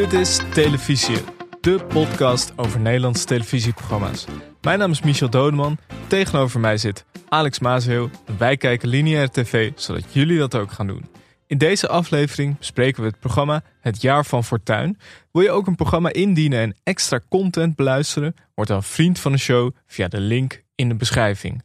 Dit is Televisie, de podcast over Nederlandse televisieprogramma's. Mijn naam is Michel Dodeman. Tegenover mij zit Alex Maasheel. Wij kijken lineaire tv, zodat jullie dat ook gaan doen. In deze aflevering bespreken we het programma Het Jaar van Fortuin. Wil je ook een programma indienen en extra content beluisteren? Word dan vriend van de show via de link in de beschrijving.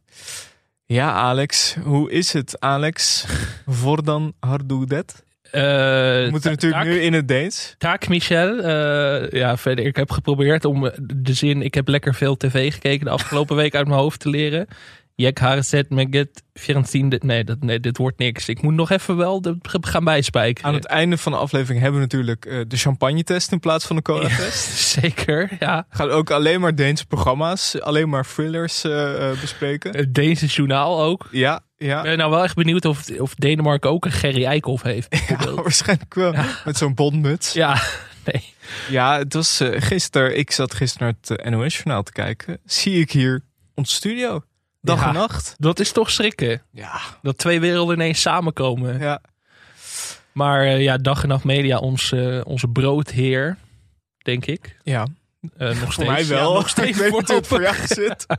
Ja, Alex, hoe is het, Alex? Voordan Hardoudet? Uh, We moeten natuurlijk tak, nu in het Deens. Tak, Michel. Eh, ja, verder, ik heb geprobeerd om de zin... Ik heb lekker veel tv gekeken de afgelopen week uit mijn hoofd te leren. Jek Harzet Megget 14. Nee, dat, nee, dit wordt niks. Ik moet nog even wel de, gaan bijspijken. Aan het einde van de aflevering hebben we natuurlijk eh, de champagne-test in plaats van de cola-test. Zeker, ja. Gaan ook alleen maar Deense programma's, alleen maar thrillers eh, eh, bespreken. Het Deense journaal ook. Ja, ja. Ben nou wel echt benieuwd of, of Denemarken ook een Gerry Eikhoff heeft. ja waarschijnlijk wel. Met zo'n bondmuts. Ja, nee. Ja, het was eh, gisteren. Ik zat gisteren naar het NOS-journaal te kijken. Zie ik hier ons studio. Dag Ja. en nacht. Dat is toch schrikken. Ja, Dat twee werelden ineens samenkomen. ja. Maar eh, ja, Dag en Nacht Media, onze, onze broodheer, denk ik. ja. Eh, nog Voor steeds, mij wel. Ja, nog steeds ik voor jou zit.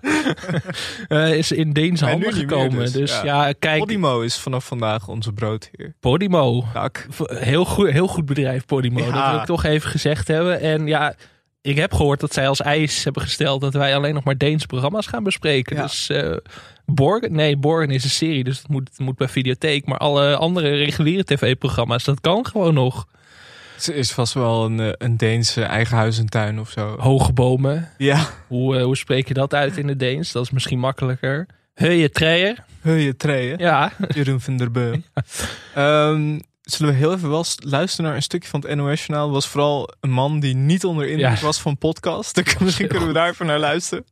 Eh, is in Deense nu handen gekomen. dus, Dus, ja. ja. kijk, Podimo is vanaf vandaag onze broodheer. Podimo. Heel goed, heel goed bedrijf, Podimo. Ja. Dat wil ik toch even gezegd hebben. En ja, ik heb gehoord dat zij als eis hebben gesteld dat wij alleen nog maar Deense programma's gaan bespreken. Ja. Dus eh Borgen, nee, Borgen is een serie, dus dat moet, het moet bij Videotheek. Maar alle andere reguliere tv-programma's, dat kan gewoon nog. Ze is vast wel een, eh, een Deense eigen huis en tuin of zo. Hoge bomen. Ja. Hoe, eh, hoe spreek je dat uit in het Deens? Dat is misschien makkelijker. Heuje treien. Heuje treien. Ja, Jeroen van der Beum. Ehm, zullen we heel even wel luisteren naar een stukje van het NOS-journaal? was vooral een man die niet onder indruk Ja. was van podcast. Dus Misschien kunnen we daar even naar luisteren.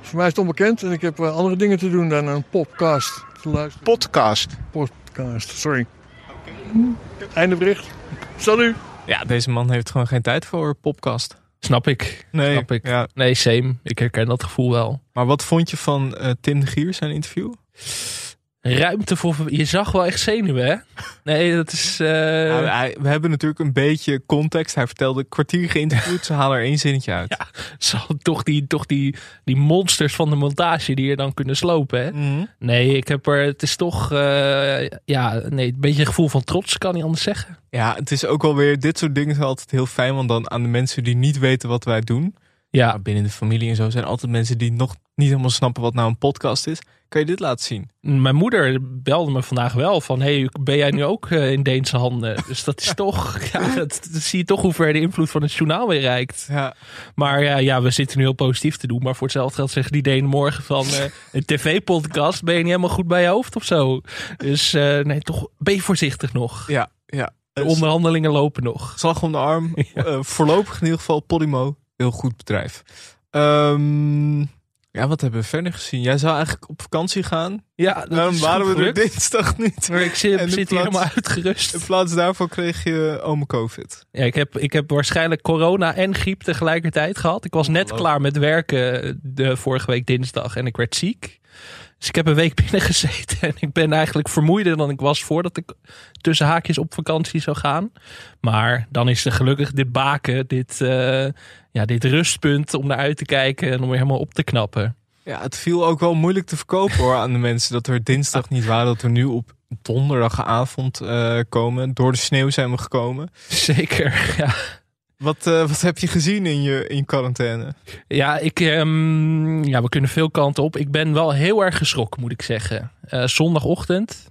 Voor mij is het onbekend en ik heb eh, andere dingen te doen dan een podcast te luisteren. podcast. Podcast, sorry. Einde bericht. Salut. Ja, deze man heeft gewoon geen tijd voor podcast. snap ik. Nee, Snap ik. Ja. Nee, same. Ik herken dat gevoel wel. Maar wat vond je van eh, Tim de Gier, zijn interview? Ruimte voor... Je zag wel echt zenuwen, hè? Nee, dat is... eh, Ja, hij- we hebben natuurlijk een beetje context. Hij vertelde kwartier geïnterviewd. Ze halen er één zinnetje uit. Ja. zal toch, die, toch die, die monsters van de montage die je dan kunnen slopen, hè? Mhm. Nee, ik heb er... Het is toch... eh, ja, nee, een beetje een gevoel van trots, kan niet anders zeggen. Ja, het is ook wel weer... Dit soort dingen zijn altijd heel fijn. Want dan aan de mensen die niet weten wat wij doen... Ja, Maar binnen de familie en zo zijn altijd mensen die nog niet helemaal snappen wat nou een podcast is. Kan je dit laten zien? mijn moeder belde me vandaag wel van... hey, ben jij nu ook eh, in Deense handen? Dus dat is toch... Ja, dat, dat zie je toch hoe ver de invloed van het journaal weer reikt. Ja, Maar ja, ja, we zitten nu heel positief te doen. Maar voor hetzelfde geld zeggen die Denen morgen van... eh, een tv-podcast, ben je niet helemaal goed bij je hoofd of zo? Dus eh, nee, toch ben je voorzichtig nog. ja, ja. De onderhandelingen lopen nog. Slag om de arm. Voorlopig in ieder geval Podimo. Heel goed bedrijf. Ehm, ja, wat hebben we verder gezien? Jij zou eigenlijk op vakantie gaan. Ja, Waarom waren we er dinsdag niet? Maar ik zit, zit hier plaats- helemaal uitgerust. In plaats daarvan kreeg je ome covid. Ja, ik, heb, ik heb waarschijnlijk corona en griep tegelijkertijd gehad. Ik was net klaar met werken de vorige week dinsdag en ik werd ziek. Dus ik heb een week binnen gezeten en ik ben eigenlijk vermoeider dan ik was voordat ik tussen haakjes op vakantie zou gaan. Maar dan is er gelukkig dit baken, dit, eh, ja, dit rustpunt om naar uit te kijken en om weer helemaal op te knappen. Ja, het viel ook wel moeilijk te verkopen hoor aan de mensen. Dat we dinsdag niet waren. Dat we nu op donderdagavond eh, komen. Door de sneeuw zijn we gekomen. Zeker, ja. Wat, eh, wat heb je gezien in je, in quarantaine? Ja, ik, ehm, ja, we kunnen veel kanten op. Ik ben wel heel erg geschrokken, moet ik zeggen. Eh, zondagochtend,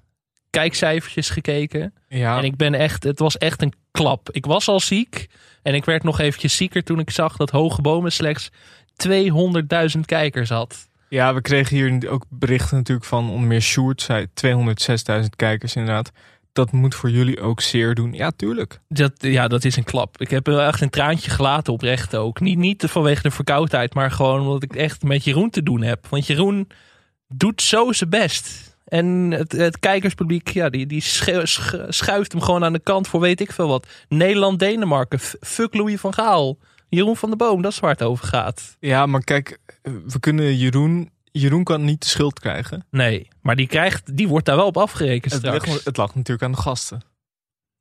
kijkcijfertjes gekeken. Ja, En ik ben echt, het was echt een klap. Ik was al ziek en ik werd nog eventjes zieker toen ik zag dat Hoge Bomen slechts 200.000 kijkers had. ja, we kregen hier ook berichten natuurlijk van onder meer Sjoerd. Zei 206.000 kijkers inderdaad. Dat moet voor jullie ook zeer doen. Ja, tuurlijk. Dat, ja, dat is een klap. Ik heb echt een traantje gelaten oprecht ook. Niet, niet vanwege de verkoudheid, maar gewoon omdat ik echt met Jeroen te doen heb. Want Jeroen doet zo zijn best. En het, het kijkerspubliek, ja, die, die schu- schu- schuift hem gewoon aan de kant voor weet ik veel wat. Nederland-Denemarken, fuck Louis van Gaal. Jeroen van der Boom, dat is waar het over gaat. Ja, maar kijk, we kunnen Jeroen... Jeroen kan niet de schuld krijgen. Nee, maar die, krijgt, die wordt daar wel op afgerekend Het straks. lag, het lag natuurlijk aan de gasten.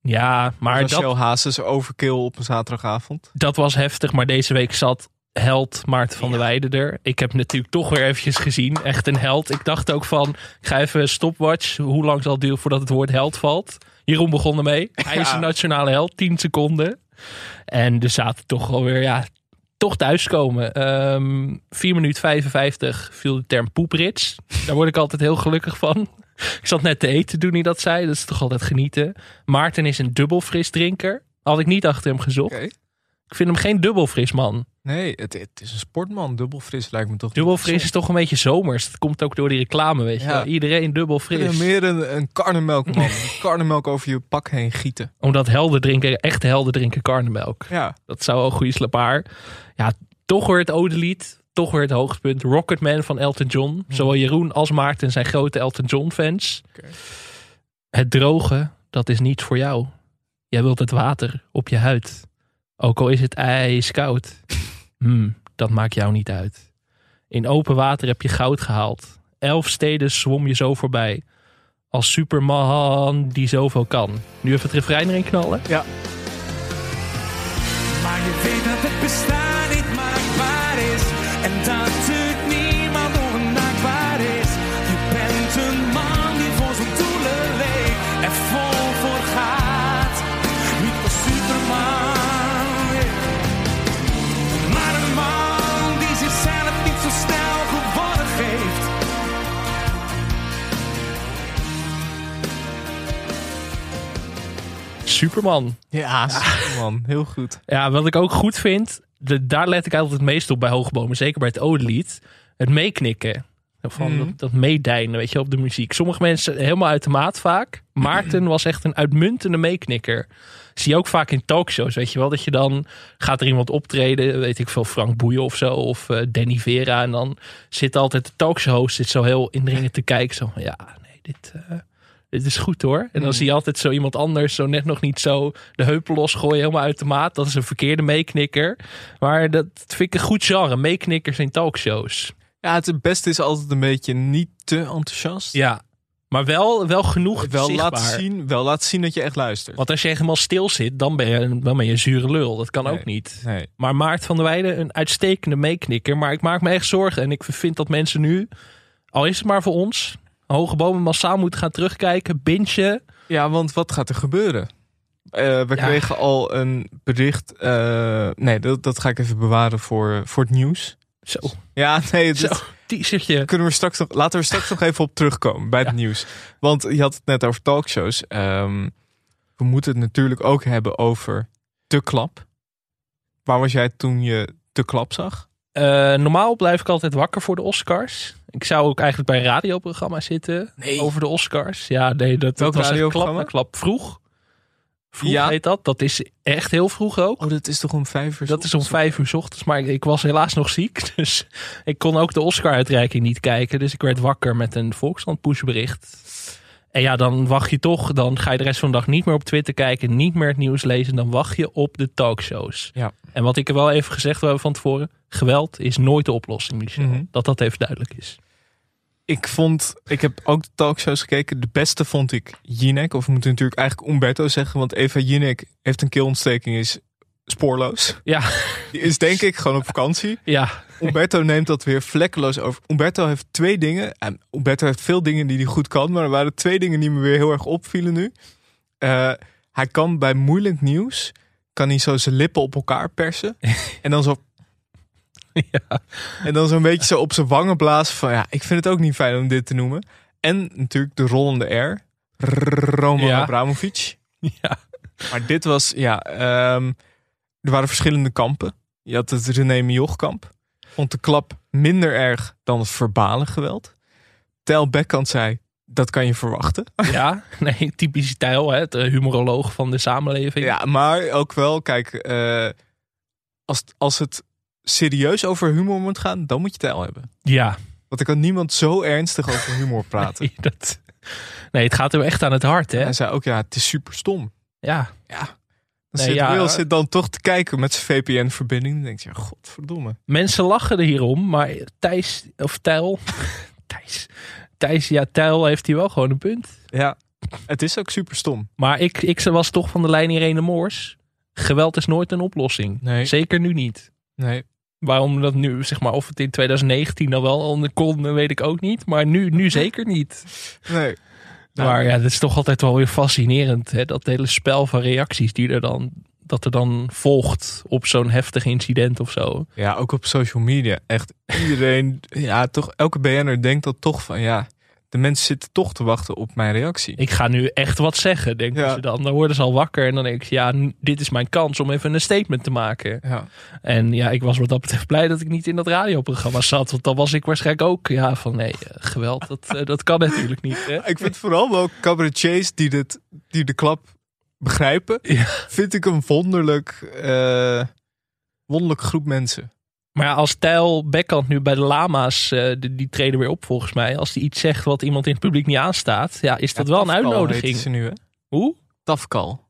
Ja, maar dat, Hazes overkill op een zaterdagavond. dat was heftig. Maar deze week zat held Maarten van der Weijden er. Ik heb natuurlijk toch weer eventjes gezien. Echt een held. Ik dacht ook van, ik ga even stopwatch. Hoe lang zal het duren voordat het woord held valt? Jeroen begon ermee. Hij is een nationale held. 10 seconden. En er zaten toch alweer, ja, toch thuiskomen. Ehm 4 minuten 55 viel de term poeprits. Daar word ik altijd heel gelukkig van. Ik zat net te eten toen hij dat zei. Dat is toch altijd genieten. Maarten is een dubbel fris drinker. Had ik niet achter hem gezocht. Ik vind hem geen dubbel fris man. Nee, het, het is een sportman. Dubbel fris lijkt me toch Dubbel fris is toch een beetje zomers. Dat komt ook door die reclame, weet je Ja. Iedereen dubbel fris. Meer een, een karnemelkman. Een karnemelk over je pak heen gieten. Omdat helden drinken, echte helden drinken karnemelk. Ja, Dat zou een goede slapaar. Ja, toch weer het odelied. Toch weer het hoogtepunt. Rocketman van Elton John. Zowel Jeroen als Maarten zijn grote Elton John fans. Het droge, dat is niet voor jou. Jij wilt het water op je huid. Ook al is het ijskoud. Hmm, dat maakt jou niet uit. In open water heb je goud gehaald. Elf steden zwom je zo voorbij. Als superman die zoveel kan. Nu even het refrein erin knallen. Maar je weet dat het bestaan Superman. ja man. Heel goed. Ja, wat ik ook goed vind, de, daar let ik altijd het meest op bij hoogbomen. Zeker bij het odelied. Het meeknikken. Van Mhm. dat, dat meedijnen, weet je, op de muziek. Sommige mensen helemaal uit de maat vaak. Maarten was echt een uitmuntende meeknikker. Zie je ook vaak in talkshows, weet je wel. Dat je dan gaat er iemand optreden, weet ik veel, Frank Boeien of zo. Of eh, Danny Vera. En dan zit altijd de talkshow-host zit zo heel indringend te kijken. Zo van, ja, nee, dit... eh, dit is goed hoor. En dan Mhm. zie je altijd zo iemand anders zo net nog niet zo de heupen losgooien, helemaal uit de maat. Dat is een verkeerde meeknikker. Maar dat vind ik een goed genre, meeknikkers in talkshows. Ja, het beste is altijd een beetje niet te enthousiast. Ja, maar wel, wel genoeg Wel zichtbaar. laten, zien, wel laten zien dat je echt luistert. Want als je helemaal stil zit, dan ben je, dan ben je een zure lul. Dat kan Nee. ook niet. Nee. Maar Maart van der Weijden, een uitstekende meeknikker. Maar ik maak me echt zorgen. En ik vind dat mensen nu, al is het maar voor ons, hoge bomen massaal moeten gaan terugkijken, bintje. Ja, want wat gaat er gebeuren? Eh, we kregen al een bericht. eh, nee, dat, dat ga ik even bewaren voor, voor het nieuws. Zo, Ja, nee, zo, dit t-shirtje. kunnen we straks nog, laten we straks nog even op terugkomen bij het Ja. nieuws. Want je had het net over talkshows. Ehm, we moeten het natuurlijk ook hebben over de klap. Waar was jij toen je de klap zag? Eh, normaal blijf ik altijd wakker voor de Oscars. Ik zou ook eigenlijk bij een radioprogramma zitten Nee. over de Oscars. Ja, nee, dat, dat was radioprogramma? klap, klap vroeg. Vroeg Ja. heet dat. Dat is echt heel vroeg ook. Oh, dat is toch om vijf uur? Dat is om vijf uur 's ochtends, maar ik, ik was helaas nog ziek. Dus ik kon ook de Oscar-uitreiking niet kijken. Dus ik werd wakker met een Volksland pushbericht. En ja, dan wacht je toch. Dan ga je de rest van de dag niet meer op Twitter kijken. Niet meer het nieuws lezen. Dan wacht je op de talkshows. Ja. En wat ik er wel even gezegd wil hebben van tevoren. Geweld is nooit de oplossing, Michel. Mhm. Dat dat even duidelijk is. Ik vond, ik heb ook de talkshows gekeken. De beste vond ik Jinek. Of we moeten natuurlijk eigenlijk Umberto zeggen. Want Eva Jinek heeft een keelontsteking, is spoorloos. Ja, Die is denk ik gewoon op vakantie. ja, Umberto neemt dat weer vlekkeloos over. Umberto heeft twee dingen. En Umberto heeft veel dingen die hij goed kan. Maar er waren twee dingen die me weer heel erg opvielen nu. Eh, hij kan bij moeilijk nieuws... kan hij zo zijn lippen op elkaar persen. en dan zo... Ja. En dan zo'n beetje zo op zijn wangen blazen van... ja, ik vind het ook niet fijn om dit te noemen. En natuurlijk de rollende R. Roman Ja. Abramovic. ja. Maar dit was, ja, ehm, er waren verschillende kampen. Je had het René Mioch kamp. Vond de klap minder erg dan het verbale geweld. Tel Beckhand zei, dat kan je verwachten. ja. Nee, typisch stijl. Hè? De humoroloog van de samenleving. Ja, maar ook wel, kijk, eh, als, als het serieus over humor moet gaan, dan moet je Tel hebben. ja. Want ik kan niemand zo ernstig over humor praten. Nee, dat... nee, het gaat hem echt aan het hart, hè? Hij zei ook, ja, het is super stom. Ja, Dan Nee, zit ja, zit dan toch te kijken met zijn VPN-verbinding. Dan denk je, godverdomme. Mensen lachen er hierom, maar Thijs, of Tijl, Thijs, Thijs, ja, Tijl heeft hier wel gewoon een punt. Ja, Het is ook super stom. Maar ik, ik was toch van de lijn Irene Moors. Geweld is nooit een oplossing. Nee. Zeker nu niet. Nee. Waarom dat nu, zeg maar, of het in 2019 dan wel onder kon, weet ik ook niet. Maar nu, nu zeker niet. Nee. Nou, maar ja, het is toch altijd wel weer fascinerend. Hè? Dat hele spel van reacties die er dan, dat er dan volgt op zo'n heftig incident of zo. Ja, ook op social media. Echt iedereen, ja, toch, elke BN'er denkt dat toch van, ja, de mensen zitten toch te wachten op mijn reactie. Ik ga nu echt wat zeggen, denken Ja. ze dan. Dan worden ze al wakker en dan denk ik, ja, dit is mijn kans om even een statement te maken. Ja. En ja, ik was wat dat betreft blij dat ik niet in dat radioprogramma zat. Want dan was ik waarschijnlijk ook, ja, van nee, eh, geweld, dat, eh, dat kan natuurlijk niet. Hè? Ik vind vooral wel cabaretiers die, dit, die de klap begrijpen, Ja. vind ik een wonderlijk, eh wonderlijk groep mensen. Maar als Tijl Bekkant nu bij de Lama's, eh, die, die treden weer op volgens mij. Als die iets zegt wat iemand in het publiek niet aanstaat, ja, is dat Ja, wel een uitnodiging. ze nu, hè? Hoe? Tafkal.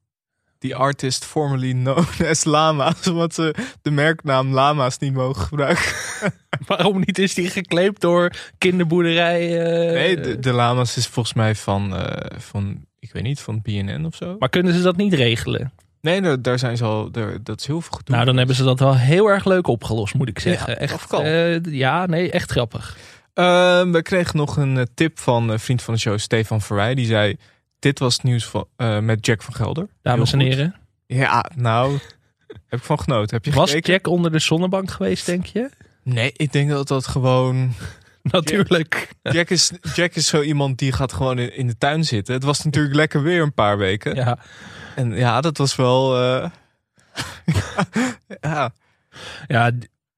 Die artist formerly known as Lama's, omdat ze de merknaam Lama's niet mogen gebruiken. Waarom niet is die geclaimd door kinderboerderij? eh, Nee, de, de Lama's is volgens mij van, eh, van, ik weet niet, van BNN of zo. Maar kunnen ze dat niet regelen? Nee, daar, zijn ze al, daar, dat is heel veel gedoe. Nou, dan hebben ze dat wel heel erg leuk opgelost, moet ik zeggen. Ja, echt, eh, ja, nee, echt grappig. Ehm, we kregen nog een eh, tip van een vriend van de show, Stefan Verwij. Die zei, dit was het nieuws van, eh, met Jack van Gelder. Dames en heren. Ja, nou, heb ik van genoten. Heb je Was gekeken? Jack onder de zonnebank geweest, denk je? Nee, ik denk dat dat gewoon... Natuurlijk. Jack is, Jack is zo iemand die gaat gewoon in, in de tuin zitten. Het was natuurlijk lekker weer een paar weken. Ja. En ja, dat was wel... eh, ja, ja,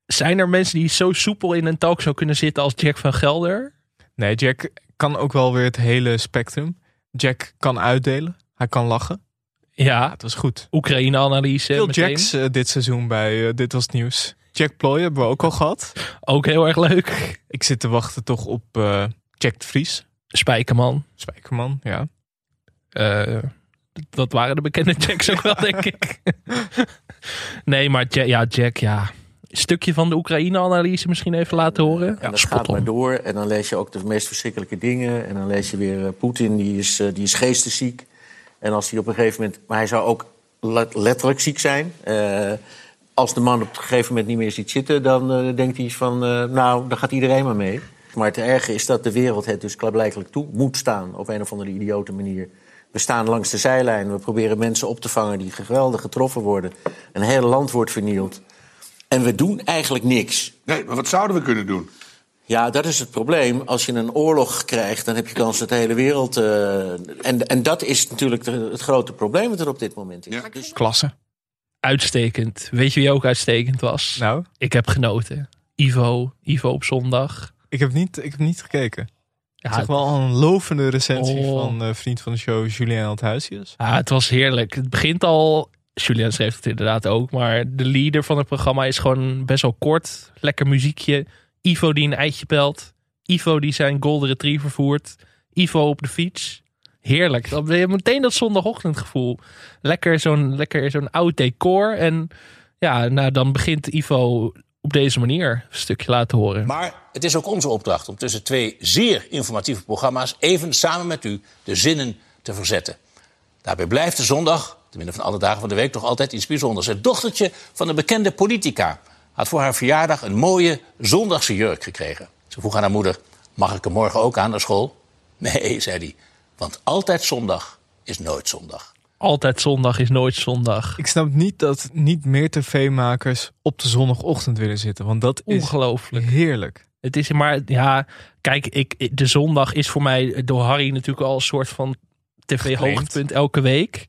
zijn er mensen die zo soepel in een talkshow kunnen zitten als Jack van Gelder? nee, Jack kan ook wel weer het hele spectrum. Jack kan uitdelen. Hij kan lachen. Ja, Ja, het was goed. Oekraïne-analyse. Veel meteen. Jacks eh, dit seizoen bij eh, Dit Was Nieuws. Jack Ploy hebben we ook al gehad. Ook heel erg leuk. Ik zit te wachten toch op Jack de Vries. Spijkerman. Spijkerman, ja. Dat waren de bekende Jacks ook wel, denk ik. nee, maar Ja- ja, Jack, ja. Een stukje van de Oekraïne-analyse misschien even laten horen. En Ja, dat spot gaat maar door. En dan lees je ook de meest verschrikkelijke dingen. En dan lees je weer eh, Poetin, die is, eh, die is geestesziek. En als hij op een gegeven moment... Maar hij zou ook let- letterlijk ziek zijn. Eh, als de man op een gegeven moment niet meer ziet zitten... dan denkt hij van, nou, dan gaat iedereen maar mee. Maar het erge is dat de wereld het dus klaarblijkelijk toe moet staan... op een of andere idiote manier. We staan langs de zijlijn. We proberen mensen op te vangen die geweldig getroffen worden. Een hele land wordt vernield. En we doen eigenlijk niks. Nee, maar wat zouden we kunnen doen? Ja, dat is het probleem. Als je een oorlog krijgt, dan heb je kans dat de hele wereld. eh, en, en dat is natuurlijk de- het grote probleem wat er op dit moment is. Ja. Dus, Klasse. Uitstekend. Weet je wie ook uitstekend was? Nou, Ik heb genoten. Ivo. Ivo op zondag. ik heb niet, ik heb niet gekeken. Ja, Ik zag wel een lovende recensie Oh. van eh, vriend van de show, Julien Althuisius. Ja, het was heerlijk. Het begint al. Julian schreef het inderdaad ook. Maar de leader van het programma is gewoon best wel kort. Lekker muziekje. Ivo die een eitje pelt. Ivo die zijn golden retriever voert. Ivo op de fiets. Heerlijk. Dan ben je meteen dat zondagochtendgevoel. Lekker zo'n lekker zo'n oud decor. En ja, nou, dan begint Ivo op deze manier een stukje laten horen. Maar het is ook onze opdracht om tussen twee zeer informatieve programma's even samen met u de zinnen te verzetten. Daarbij blijft de zondag, te midden van alle dagen van de week, toch altijd iets bijzonders. Het dochtertje van een bekende politica had voor haar verjaardag een mooie zondagse jurk gekregen. Ze vroeg aan haar moeder: Mag ik er morgen ook aan naar school? Nee, zei hij, want altijd zondag is nooit zondag. Altijd zondag is nooit zondag. Ik snap niet dat niet meer tv-makers op de zondagochtend willen zitten. Want dat is Ongelooflijk. heerlijk. Het is maar, ja, kijk, ik, de zondag is voor mij door Harry natuurlijk al een soort van tv-hoogtepunt elke week.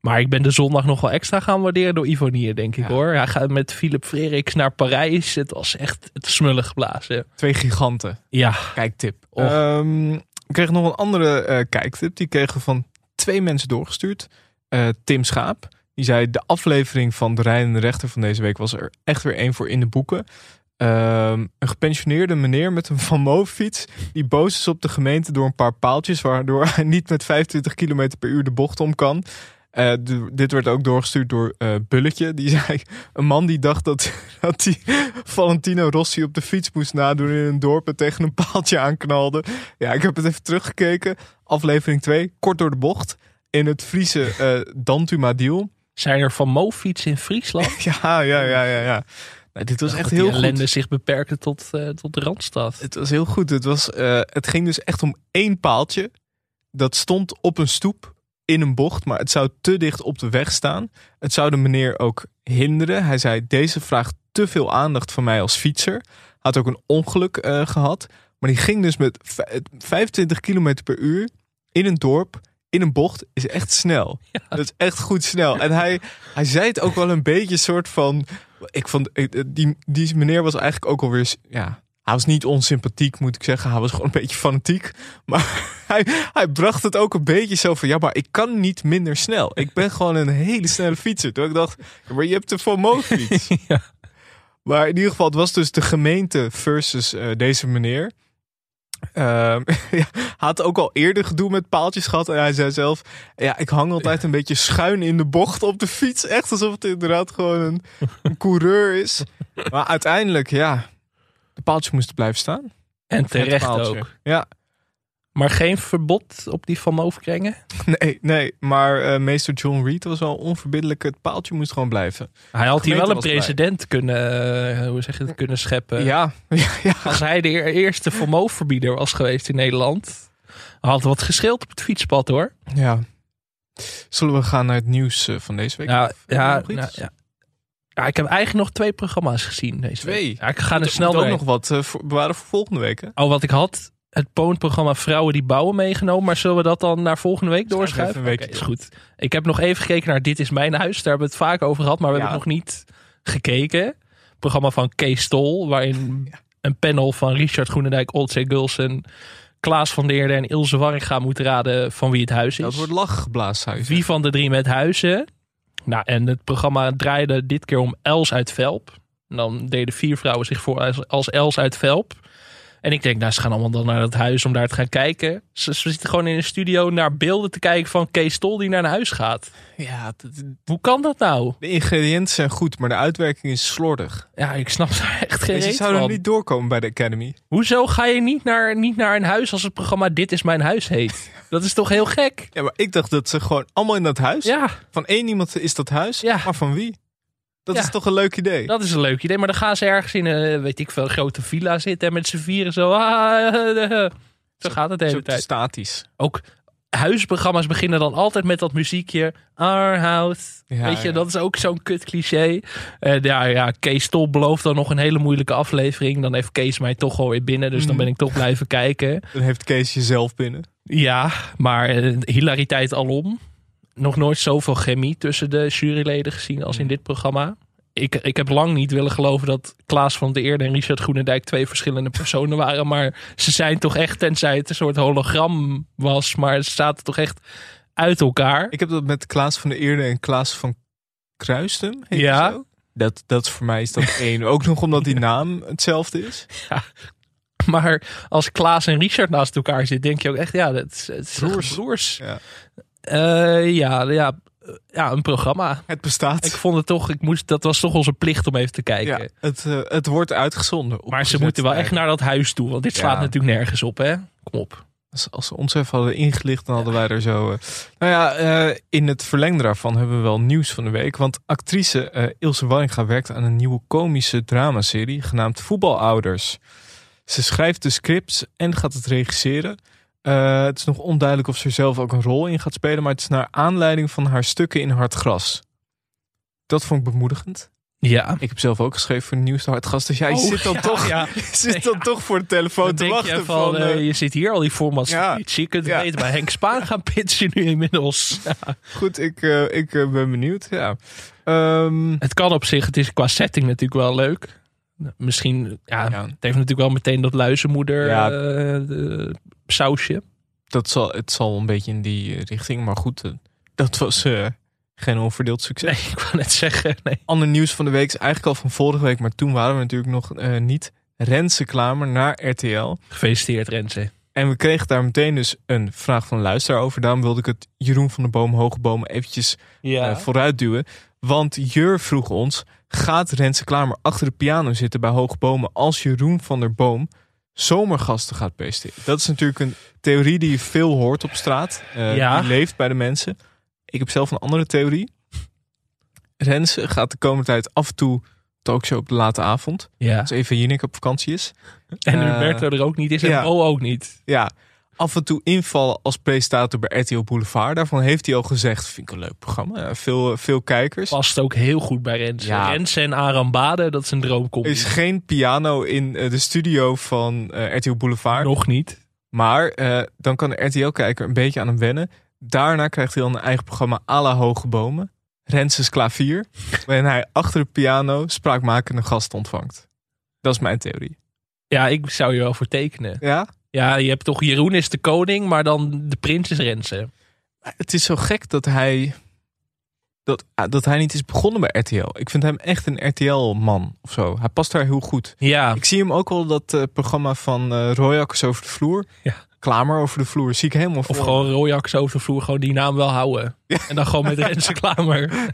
Maar ik ben de zondag nog wel extra gaan waarderen door Ivonier, denk ik Ja. hoor. Hij gaat met Philip Freriks naar Parijs. Het was echt het smullig geblazen. Twee giganten. Ja, Kijktip. Och. Ehm, we kregen nog een andere eh, kijktip. Die kregen we van twee mensen doorgestuurd. Eh, Tim Schaap. Die zei de aflevering van De Rijdende Rechter van deze week was er echt weer één voor in de boeken. Ehm, een gepensioneerde meneer met een Van Moof fiets. Die boos is op de gemeente door een paar paaltjes. Waardoor hij niet met 25 km per uur de bocht om kan. Eh, dit werd ook doorgestuurd door eh, Bulletje. Die zei, een man die dacht dat, dat hij Valentino Rossi op de fiets moest nadoen in een dorp en tegen een paaltje aanknalde. Ja, ik heb het even teruggekeken. Aflevering 2, kort door de bocht. In het Friese eh Dantumadil. Zijn er van Mofiets in Friesland? Ja, ja, ja, ja. dit was Dat echt die heel ellende goed. zich beperkte tot, eh, tot de Randstad. Het was heel goed. Het, was, eh, het ging dus echt om één paaltje. Dat stond op een stoep in een bocht, maar het zou te dicht op de weg staan. Het zou de meneer ook hinderen. Hij zei: Deze vraagt te veel aandacht van mij als fietser. Had ook een ongeluk eh, gehad. Maar die ging dus met vij- 25 km per uur in een dorp. In een bocht is echt snel. Dat is echt goed snel. En hij, hij zei het ook wel een beetje soort van. Ik vond ik- die, die meneer was eigenlijk ook alweer. Ja, hij was niet onsympathiek, moet ik zeggen. Hij was gewoon een beetje fanatiek. Maar hij, hij bracht het ook een beetje zo van. Ja, maar ik kan niet minder snel. Ik ben gewoon een hele snelle fietser. Toen ik dacht, ja, maar je hebt de Van fiets. Ja. Maar in ieder geval, het was dus de gemeente versus eh, deze meneer. Ehm, ja, hij had ook al eerder gedoe met paaltjes gehad. En hij zei zelf: Ja, ik hang altijd een beetje schuin in de bocht op de fiets. Echt alsof het inderdaad gewoon een, een coureur is. Maar uiteindelijk, ja, de paaltjes moesten blijven staan. En terecht ook. Ja, Maar geen verbod op die van Moofkrengen? nee, nee. Maar eh, meester John Reed was wel onverbiddelijk. Het paaltje moest gewoon blijven. Hij had hier wel een blij. president kunnen, eh, hoe zeg je kunnen scheppen. Ja, ja, ja. Als hij de eer- eerste van Moofverbieder was geweest in Nederland. Had wat gescheeld op het fietspad hoor. ja. Zullen we gaan naar het nieuws eh, van deze week? Ja, nou, ja. ja, ik heb eigenlijk nog twee programma's gezien deze Twee? week. Ja, ik ga er snel moet ook doorheen. nog wat voor- bewaren voor volgende week. Hè? Oh, wat ik had. Het Poon-programma Vrouwen die Bouwen meegenomen. Maar zullen we dat dan naar volgende week doorschuiven? even een weekje is goed. Ik heb nog even gekeken naar Dit is Mijn Huis. Daar hebben we het vaak over gehad. Maar we Ja. hebben nog niet gekeken. Het programma van Kees Stol. Waarin een panel van Richard Groenendijk, Oldsey Gulsen... Klaas van der Eerde en Ilse Warringa moeten raden van wie het huis is. Dat wordt lach geblazen. zou je Wie van de drie met huizen? Nou, en het programma draaide dit keer om Els uit Velp. En dan deden vier vrouwen zich voor als, als Els uit Velp. En ik denk, nou, ze gaan allemaal dan naar het huis om daar te gaan kijken. Ze, ze zitten gewoon in een studio naar beelden te kijken van Kees Stol die naar een huis gaat. Ja, dat- Hoe kan dat nou? de ingrediënten zijn goed, maar de uitwerking is slordig. Ja, ik snap daar echt geen En ze zouden van. niet doorkomen bij de Academy. Hoezo ga je niet naar, niet naar een huis als het programma Dit is mijn huis heet? Dat is toch heel gek? Ja, maar ik dacht dat ze gewoon allemaal in dat huis. Ja, Van één iemand is dat huis, Ja. maar van wie? Dat Ja. is toch een leuk idee? Dat is een leuk idee. Maar dan gaan ze ergens in een, weet ik veel, grote villa zitten en met z'n vieren zo. ah, eh, eh. Zo gaat het de hele Zo tijd. statisch. Ook huisprogramma's beginnen dan altijd met dat muziekje. Our house. Ja, weet je, ja. dat is ook zo'n kut cliché. En ja, ja, Kees Stol belooft dan nog een hele moeilijke aflevering. Dan heeft Kees mij toch alweer binnen. Dus dan Mhm. ben ik toch blijven kijken. Dan heeft Kees jezelf binnen. Ja, maar eh, hilariteit alom. Nog nooit zoveel chemie tussen de juryleden gezien als in dit programma. Ik, ik heb lang niet willen geloven dat Klaas van der Eerde en Richard Groenendijk twee verschillende personen waren. Maar ze zijn toch echt, tenzij het een soort hologram was, maar ze zaten toch echt uit elkaar. Ik heb dat met Klaas van der Eerde en Klaas van Kruisten. Ja. zo? Dat, dat is voor mij is dat één. Ook nog omdat die naam hetzelfde is. Maar als Klaas en Richard naast elkaar zitten, denk je ook echt, ja, dat is, het is Broers. broers. Ja. Eh, ja, ja, ja, een programma. Het bestaat. Ik vond het toch, ik moest, dat was toch onze plicht om even te kijken. ja, het, eh, het wordt uitgezonden. Maar ze moeten wel echt naar dat huis toe. Want dit slaat Ja. natuurlijk nergens op, hè? Kom op. Als, als ze ons even hadden ingelicht, dan hadden wij er zo. eh, Nou ja, in het verlengde daarvan hebben we wel nieuws van de week. Want actrice Ilse Warringa werkt aan een nieuwe komische dramaserie genaamd Voetbalouders. Ze schrijft de scripts en gaat het regisseren. Eh, het is nog onduidelijk of ze er zelf ook een rol in gaat spelen, maar het is naar aanleiding van haar stukken in Hard Gras. Dat vond ik bemoedigend. Ja. Ik heb zelf ook geschreven voor de nieuwste Hard Gras. Dus jij Oh, zit dan ja, toch, ja. je zit dan toch voor de telefoon Dan te wachten. je van, eh, eh, je zit hier al die formats Ja. te pitchen. Je kunt Ja. beter bij Henk Spaan gaan pitchen nu inmiddels. Goed, ik, ik ben benieuwd. Ja. Ehm, Het kan op zich, het is qua setting natuurlijk wel leuk. Misschien, ja, Ja. het heeft natuurlijk wel meteen dat luizenmoeder Ja. eh, sausje. dat zal, het zal een beetje in die richting. Maar goed, eh, dat was eh, geen onverdeeld succes. Nee, ik wou net zeggen, nee. Ander nieuws van de week is eigenlijk al van vorige week. Maar toen waren we natuurlijk nog niet. Renze Klamer naar RTL. Gefeliciteerd Renze. En we kregen daar meteen dus een vraag van een luisteraar over. Daarom wilde ik het Jeroen van de Boom, Hoge Boom eventjes Ja. vooruit duwen. Want Jur vroeg ons, gaat Renze Klamer achter de piano zitten bij Hoge Bomen als Jeroen van der Boom zomergasten gaat presenteren? Dat is natuurlijk een theorie die je veel hoort op straat. eh, Ja. Die leeft bij de mensen. Ik heb zelf een andere theorie. Renze gaat de komende tijd af en toe talkshow op de late avond. ja. Als Eva Jinek op vakantie is. En Eh, Humberto er ook niet is en ja. Mo ook niet. Ja, af en toe invallen als presentator bij RTL Boulevard. Daarvan heeft hij al gezegd, vind ik een leuk programma. Ja, veel, veel kijkers. Past ook heel goed bij Renze. Ja. Renze en Arambade, dat is een droomcombi. Er is geen piano in eh, de studio van eh, RTL Boulevard. Nog niet. Maar eh, dan kan de RTL-kijker een beetje aan hem wennen. Daarna krijgt hij dan een eigen programma à la Hoge Bomen. Renses Klavier. waarin hij achter de piano spraakmakende gasten ontvangt. Dat is mijn theorie. Ja, ik zou je wel voor tekenen. Ja? Ja, je hebt toch Jeroen is de koning, maar dan de prins is Renze. Het is zo gek dat hij, dat, ah, dat hij niet is begonnen bij RTL. Ik vind hem echt een RTL-man of zo. Hij past daar heel goed. Ja, Ik zie hem ook wel dat eh, programma van Royakkers over de vloer. Ja. Klamer over de vloer. Zie ik helemaal voor. of gewoon Royax over de vloer, gewoon die naam wel houden. En dan gewoon met Renze Klamer.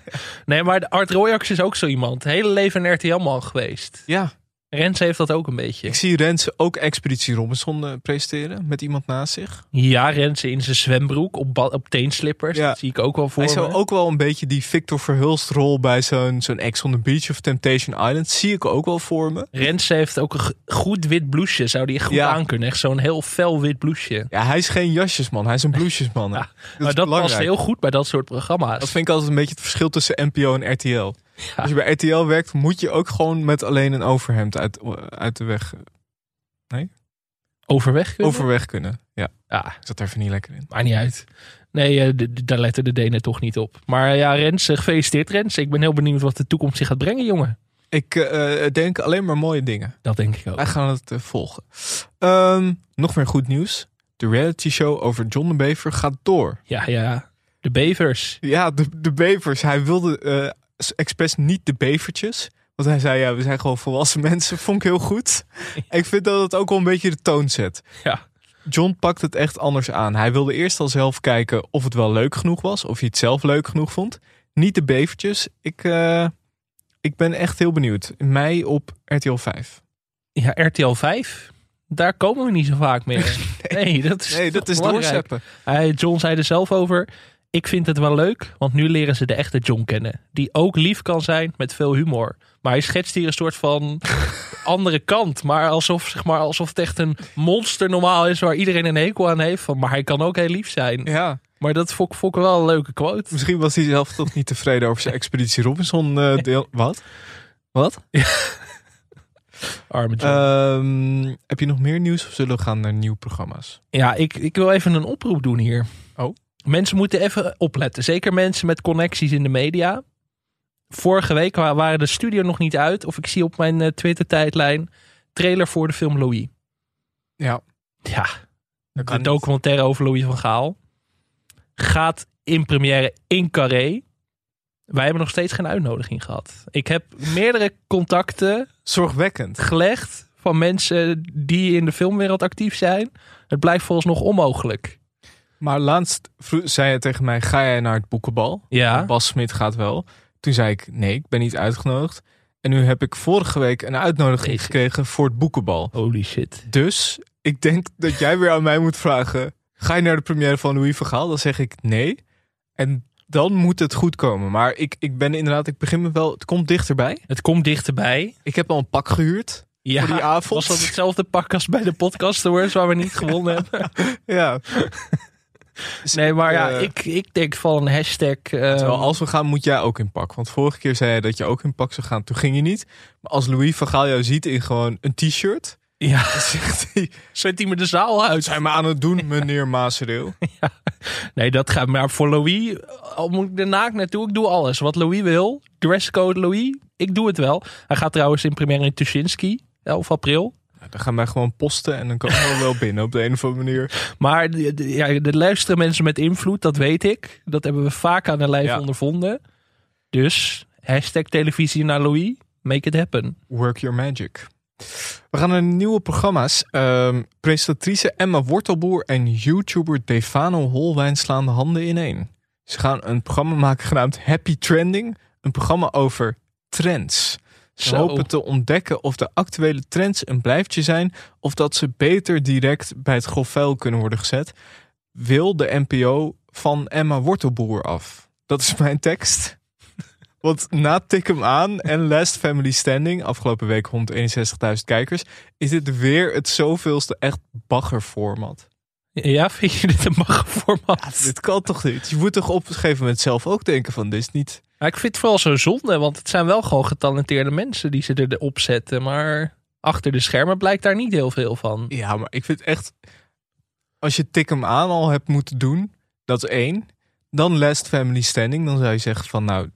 Nee, maar Art Royax is ook zo iemand. Hele leven een RTL-man geweest. Ja, Renze heeft dat ook een beetje. ik zie Renze ook Expeditie Robinson eh, presenteren met iemand naast zich. Ja, Renze in zijn zwembroek op, op teenslippers. Ja. Dat zie ik ook wel voor Hij zou ook wel een beetje die Victor Verhulst rol bij zo'n zo'n Ex on the Beach of Temptation Island. Zie ik ook wel voor me. Renze heeft ook een goed wit blouseje. Zou die goed Ja. aankunnen. Echt zo'n heel fel wit blouseje. Ja, hij is geen jasjesman. Hij is een bloesjesman. Ja, dat maar dat past heel goed bij dat soort programma's. Dat vind ik altijd een beetje het verschil tussen NPO en RTL. Als je bij RTL werkt, moet je ook gewoon met alleen een overhemd uit, uit de weg, Overweg kunnen? overweg kunnen. Ja, Ja, ik zat er even niet lekker in. maakt niet uit. Nee, eh, daar letten de Denen toch niet op. Maar ja, Rens, eh, gefeliciteerd Rens. Ik ben heel benieuwd wat de toekomst zich gaat brengen, jongen. Ik eh, denk alleen maar mooie dingen. Dat denk ik ook. Wij gaan het volgen. Ehm, nog meer goed nieuws. De reality show over John de Bever gaat door. Ja, ja. De bevers. Ja, de, de bevers. Hij wilde expres niet de bevertjes. Want hij zei, ja, we zijn gewoon volwassen mensen. Vond ik heel goed. En ik vind dat het ook wel een beetje de toon zet. Ja. John pakt het echt anders aan. Hij wilde eerst al zelf kijken of het wel leuk genoeg was. Of hij het zelf leuk genoeg vond. Niet de bevertjes. Ik, eh, ik ben echt heel benieuwd. In mei op RTL 5. Ja, RTL 5. Daar komen we niet zo vaak meer. nee. dat is, Nee, dat is doorzeppen. Hij, John zei er zelf over. Ik vind het wel leuk, want nu leren ze de echte John kennen. Die ook lief kan zijn met veel humor. Maar hij schetst hier een soort van andere kant. Maar alsof, zeg maar alsof het echt een monster normaal is waar iedereen een hekel aan heeft. Van, maar hij kan ook heel lief zijn. Ja, Maar dat vond, ik- vond ik wel een leuke quote. misschien was hij zelf toch niet tevreden over zijn Expeditie Robinson eh, deel. Wat? Wat? Arme John. Ehm, heb je nog meer nieuws of zullen we gaan naar nieuwe programma's? ja, ik, ik wil even een oproep doen hier. Oh. Mensen moeten even opletten. Zeker mensen met connecties in de media. Vorige week wa- waren de studio nog niet uit. Of ik zie op mijn eh, Twitter-tijdlijn trailer voor de film Louis. Ja, Ja, de niet. documentaire over Louis van Gaal. Gaat in première in Carré. Wij hebben nog steeds geen uitnodiging gehad. Ik heb meerdere contacten Zorgwekkend. gelegd van mensen die in de filmwereld actief zijn. Het blijft volgens nog onmogelijk. Maar laatst zei hij tegen mij, ga jij naar het boekenbal? Ja, Bas Smit gaat wel. Toen zei ik, nee, ik ben niet uitgenodigd. En nu heb ik vorige week een uitnodiging Jezus. gekregen voor het boekenbal. holy shit. Dus ik denk dat jij weer aan mij moet vragen, ga je naar de première van Louis van Gaal? Dan zeg ik nee. En dan moet het goed komen. Maar ik, ik ben inderdaad, ik begin me wel, het komt dichterbij. Het komt dichterbij. Ik heb al een pak gehuurd Ja, voor die avond. was dat hetzelfde pak als bij de podcast awards waar we niet gewonnen hebben? Ja. Nee, maar ja, Eh, ik, ik denk van een hashtag. Terwijl als we gaan, moet jij ook in pak. Want vorige keer zei je dat je ook in pak zou gaan. Toen ging je niet. Maar als Louis van Gaal jou ziet in gewoon een t-shirt. ja, zegt hij, zet hij me de zaal uit. zijn me aan het doen, meneer Maasreel. Nee, dat gaat maar voor Louis. Al moet ik naakt naartoe, ik doe alles. Wat Louis wil. Dresscode Louis, ik doe het wel. Hij gaat trouwens in première in Tuschinski, 11 april. Dan gaan wij gewoon posten en dan komen we wel binnen op de een of andere manier. Maar ja, de luisteren mensen met invloed, dat weet ik. Dat hebben we vaak aan de lijf Ja. ondervonden. Dus, hashtag televisie naar Louis, make it happen. Work your magic. We gaan naar nieuwe programma's. Ehm, presentatrice Emma Wortelboer en YouTuber Defano Holwijn slaan de handen ineen. Ze gaan een programma maken genaamd Happy Trending. Een programma over trends. Ze Zo. hopen te ontdekken of de actuele trends een blijftje zijn... of dat ze beter direct bij het grof vuil kunnen worden gezet. Wil de NPO van Emma Wortelboer af? Dat is mijn tekst. Want na Tik hem aan en Last Family Standing, afgelopen week 161.000 kijkers, is dit weer het zoveelste echt baggerformat. Ja, vind je dit een maggenformat? Dit kan toch niet? Je moet toch op een gegeven moment zelf ook denken van dit is niet... Maar ik vind het vooral zo zonde, want het zijn wel gewoon getalenteerde mensen die ze erop zetten. Maar achter de schermen blijkt daar niet heel veel van. Ja, maar ik vind echt, als je Tik hem aan al hebt moeten doen, dat is één. Dan Last Family Standing, dan zou je zeggen van nou,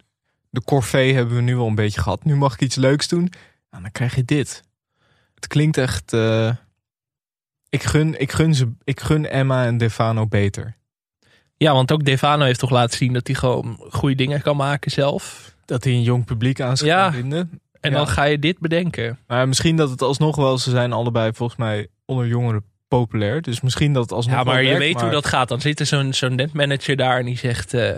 de corvée hebben we nu al een beetje gehad. Nu mag ik iets leuks doen. Nou, dan krijg je dit. Het klinkt echt... eh, ik, gun, ik, gun ze, ik gun Emma en Defano beter. Ja, want ook Defano heeft toch laten zien dat hij gewoon goede dingen kan maken zelf. Dat hij een jong publiek aan zich Ja. kan vinden. En Ja. dan ga je dit bedenken. Maar misschien dat het alsnog wel... Ze zijn allebei volgens mij onder jongeren populair. Dus misschien dat het alsnog Ja, maar wel je werkt, weet maar- hoe dat gaat. Dan zit er zo'n zo'n netmanager daar en die zegt... eh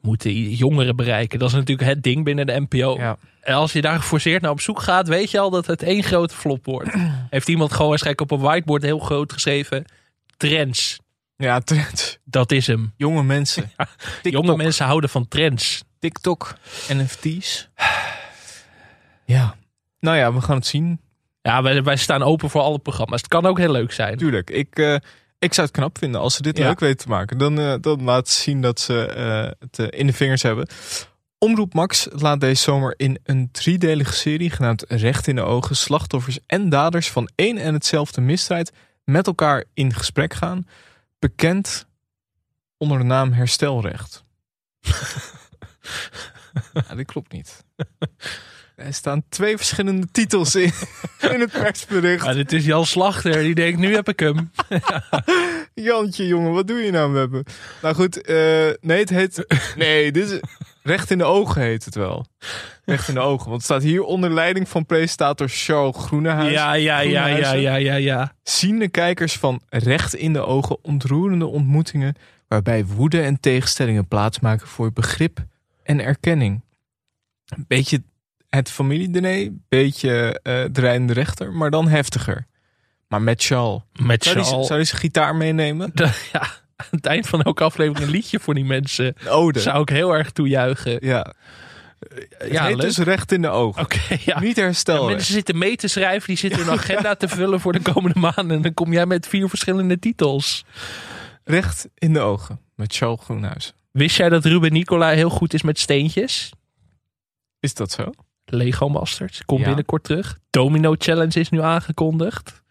moeten jongeren bereiken. Dat is natuurlijk het ding binnen de NPO. Ja. En als je daar geforceerd naar op zoek gaat, weet je al dat het één grote flop wordt. Heeft iemand gewoon waarschijnlijk op een whiteboard heel groot geschreven. Trends. Ja, trends. Dat is hem. Jonge mensen. Jonge mensen houden van trends. TikTok, NFT's. Ja. Nou ja, we gaan het zien. Ja, wij, wij staan open voor alle programma's. Het kan ook heel leuk zijn. Tuurlijk. Ik, eh, ik zou het knap vinden als ze dit Ja. leuk weten te maken. Dan, eh dan laat zien dat ze eh, het in de vingers hebben. Omroep Max laat deze zomer in een driedelige serie genaamd Recht in de Ogen slachtoffers en daders van één en hetzelfde misdrijf met elkaar in gesprek gaan. Bekend onder de naam Herstelrecht. ja, dit klopt niet. Er staan twee verschillende titels in, in het persbericht. Ja, dit is Jan Slachter. Die denkt, nu heb ik hem. Jantje, jongen, wat doe je nou met me? Nou goed, eh, nee, het heet... Nee, dit is... Recht in de ogen heet het wel. Recht in de ogen. Want het staat hier onder leiding van presentator Charles Groenehuis. Ja, ja, ja, ja, ja, ja, ja. Zien de kijkers van Recht in de ogen ontroerende ontmoetingen... waarbij woede en tegenstellingen plaatsmaken voor begrip en erkenning. Een beetje het familiediner, beetje de rijdende rechter, maar dan heftiger. Maar met Charles. Met Zou die, Charles. zou die zijn gitaar meenemen? Ja, aan het eind van elke aflevering een liedje voor die mensen. Ode. Zou ik heel erg toejuichen. Ja. Ja, Ja, leuk. dus recht in de ogen. Oké, ja. Niet herstel. Mensen zitten mee te schrijven, die zitten een agenda te vullen voor de komende maanden. En dan kom jij met vier verschillende titels. Recht in de ogen. Met Charles Groenhuis. Wist jij dat Ruben Nicolai heel goed is met steentjes? Is dat zo? Lego Masters komt Ja. binnenkort terug. Domino Challenge is nu aangekondigd.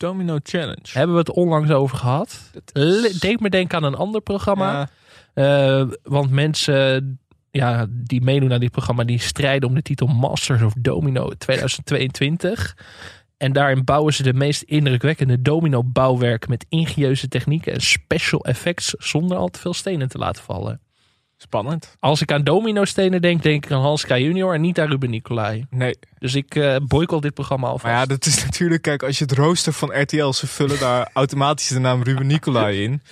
Domino Challenge. Hebben we het onlangs over gehad. Is- Deed me denken aan een ander programma. Ja, Eh, want mensen ja, die meedoen aan dit programma, die strijden om de titel Masters of Domino 2022. En daarin bouwen ze de meest indrukwekkende domino bouwwerken met ingenieuze technieken en special effects zonder al te veel stenen te laten vallen. Spannend. Als ik aan domino stenen denk, denk ik aan Hans K. Junior en niet aan Ruben Nicolai. Nee, Dus ik eh boycott dit programma alvast. maar ja, dat is natuurlijk... Kijk, als je het rooster van RTL... ze vullen daar automatisch de naam Ruben Nicolai in.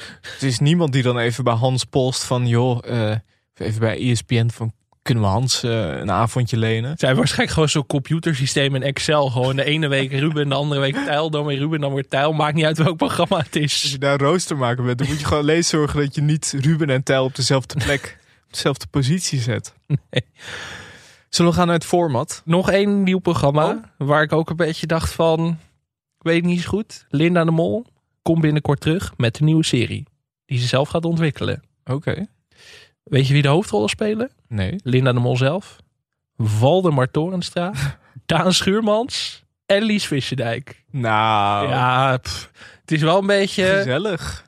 Er is niemand die dan even bij Hans post van... joh, eh, even bij ESPN van... kunnen we Hans eh, een avondje lenen? Het zijn waarschijnlijk gewoon zo'n computersysteem in Excel. Gewoon de ene week Ruben, de andere week Tijl, dan weer Ruben, dan weer Tijl. Maakt niet uit welk programma het Als is. je daar een rooster maken bent... dan moet je gewoon alleen zorgen dat je niet Ruben en Tijl... op dezelfde plek, op dezelfde positie zet. Zullen we gaan naar het format? Nog één nieuw programma, Oh. waar ik ook een beetje dacht van, ik weet het niet zo goed. Linda de Mol komt binnenkort terug met een nieuwe serie. Die ze zelf gaat ontwikkelen. Oké. Weet je wie de hoofdrollen spelen? Nee. Linda de Mol zelf. Waldemar Torenstra. Daan Schuurmans. En Lies Visserdijk. Nou, Ja, pff, het is wel een beetje... gezellig.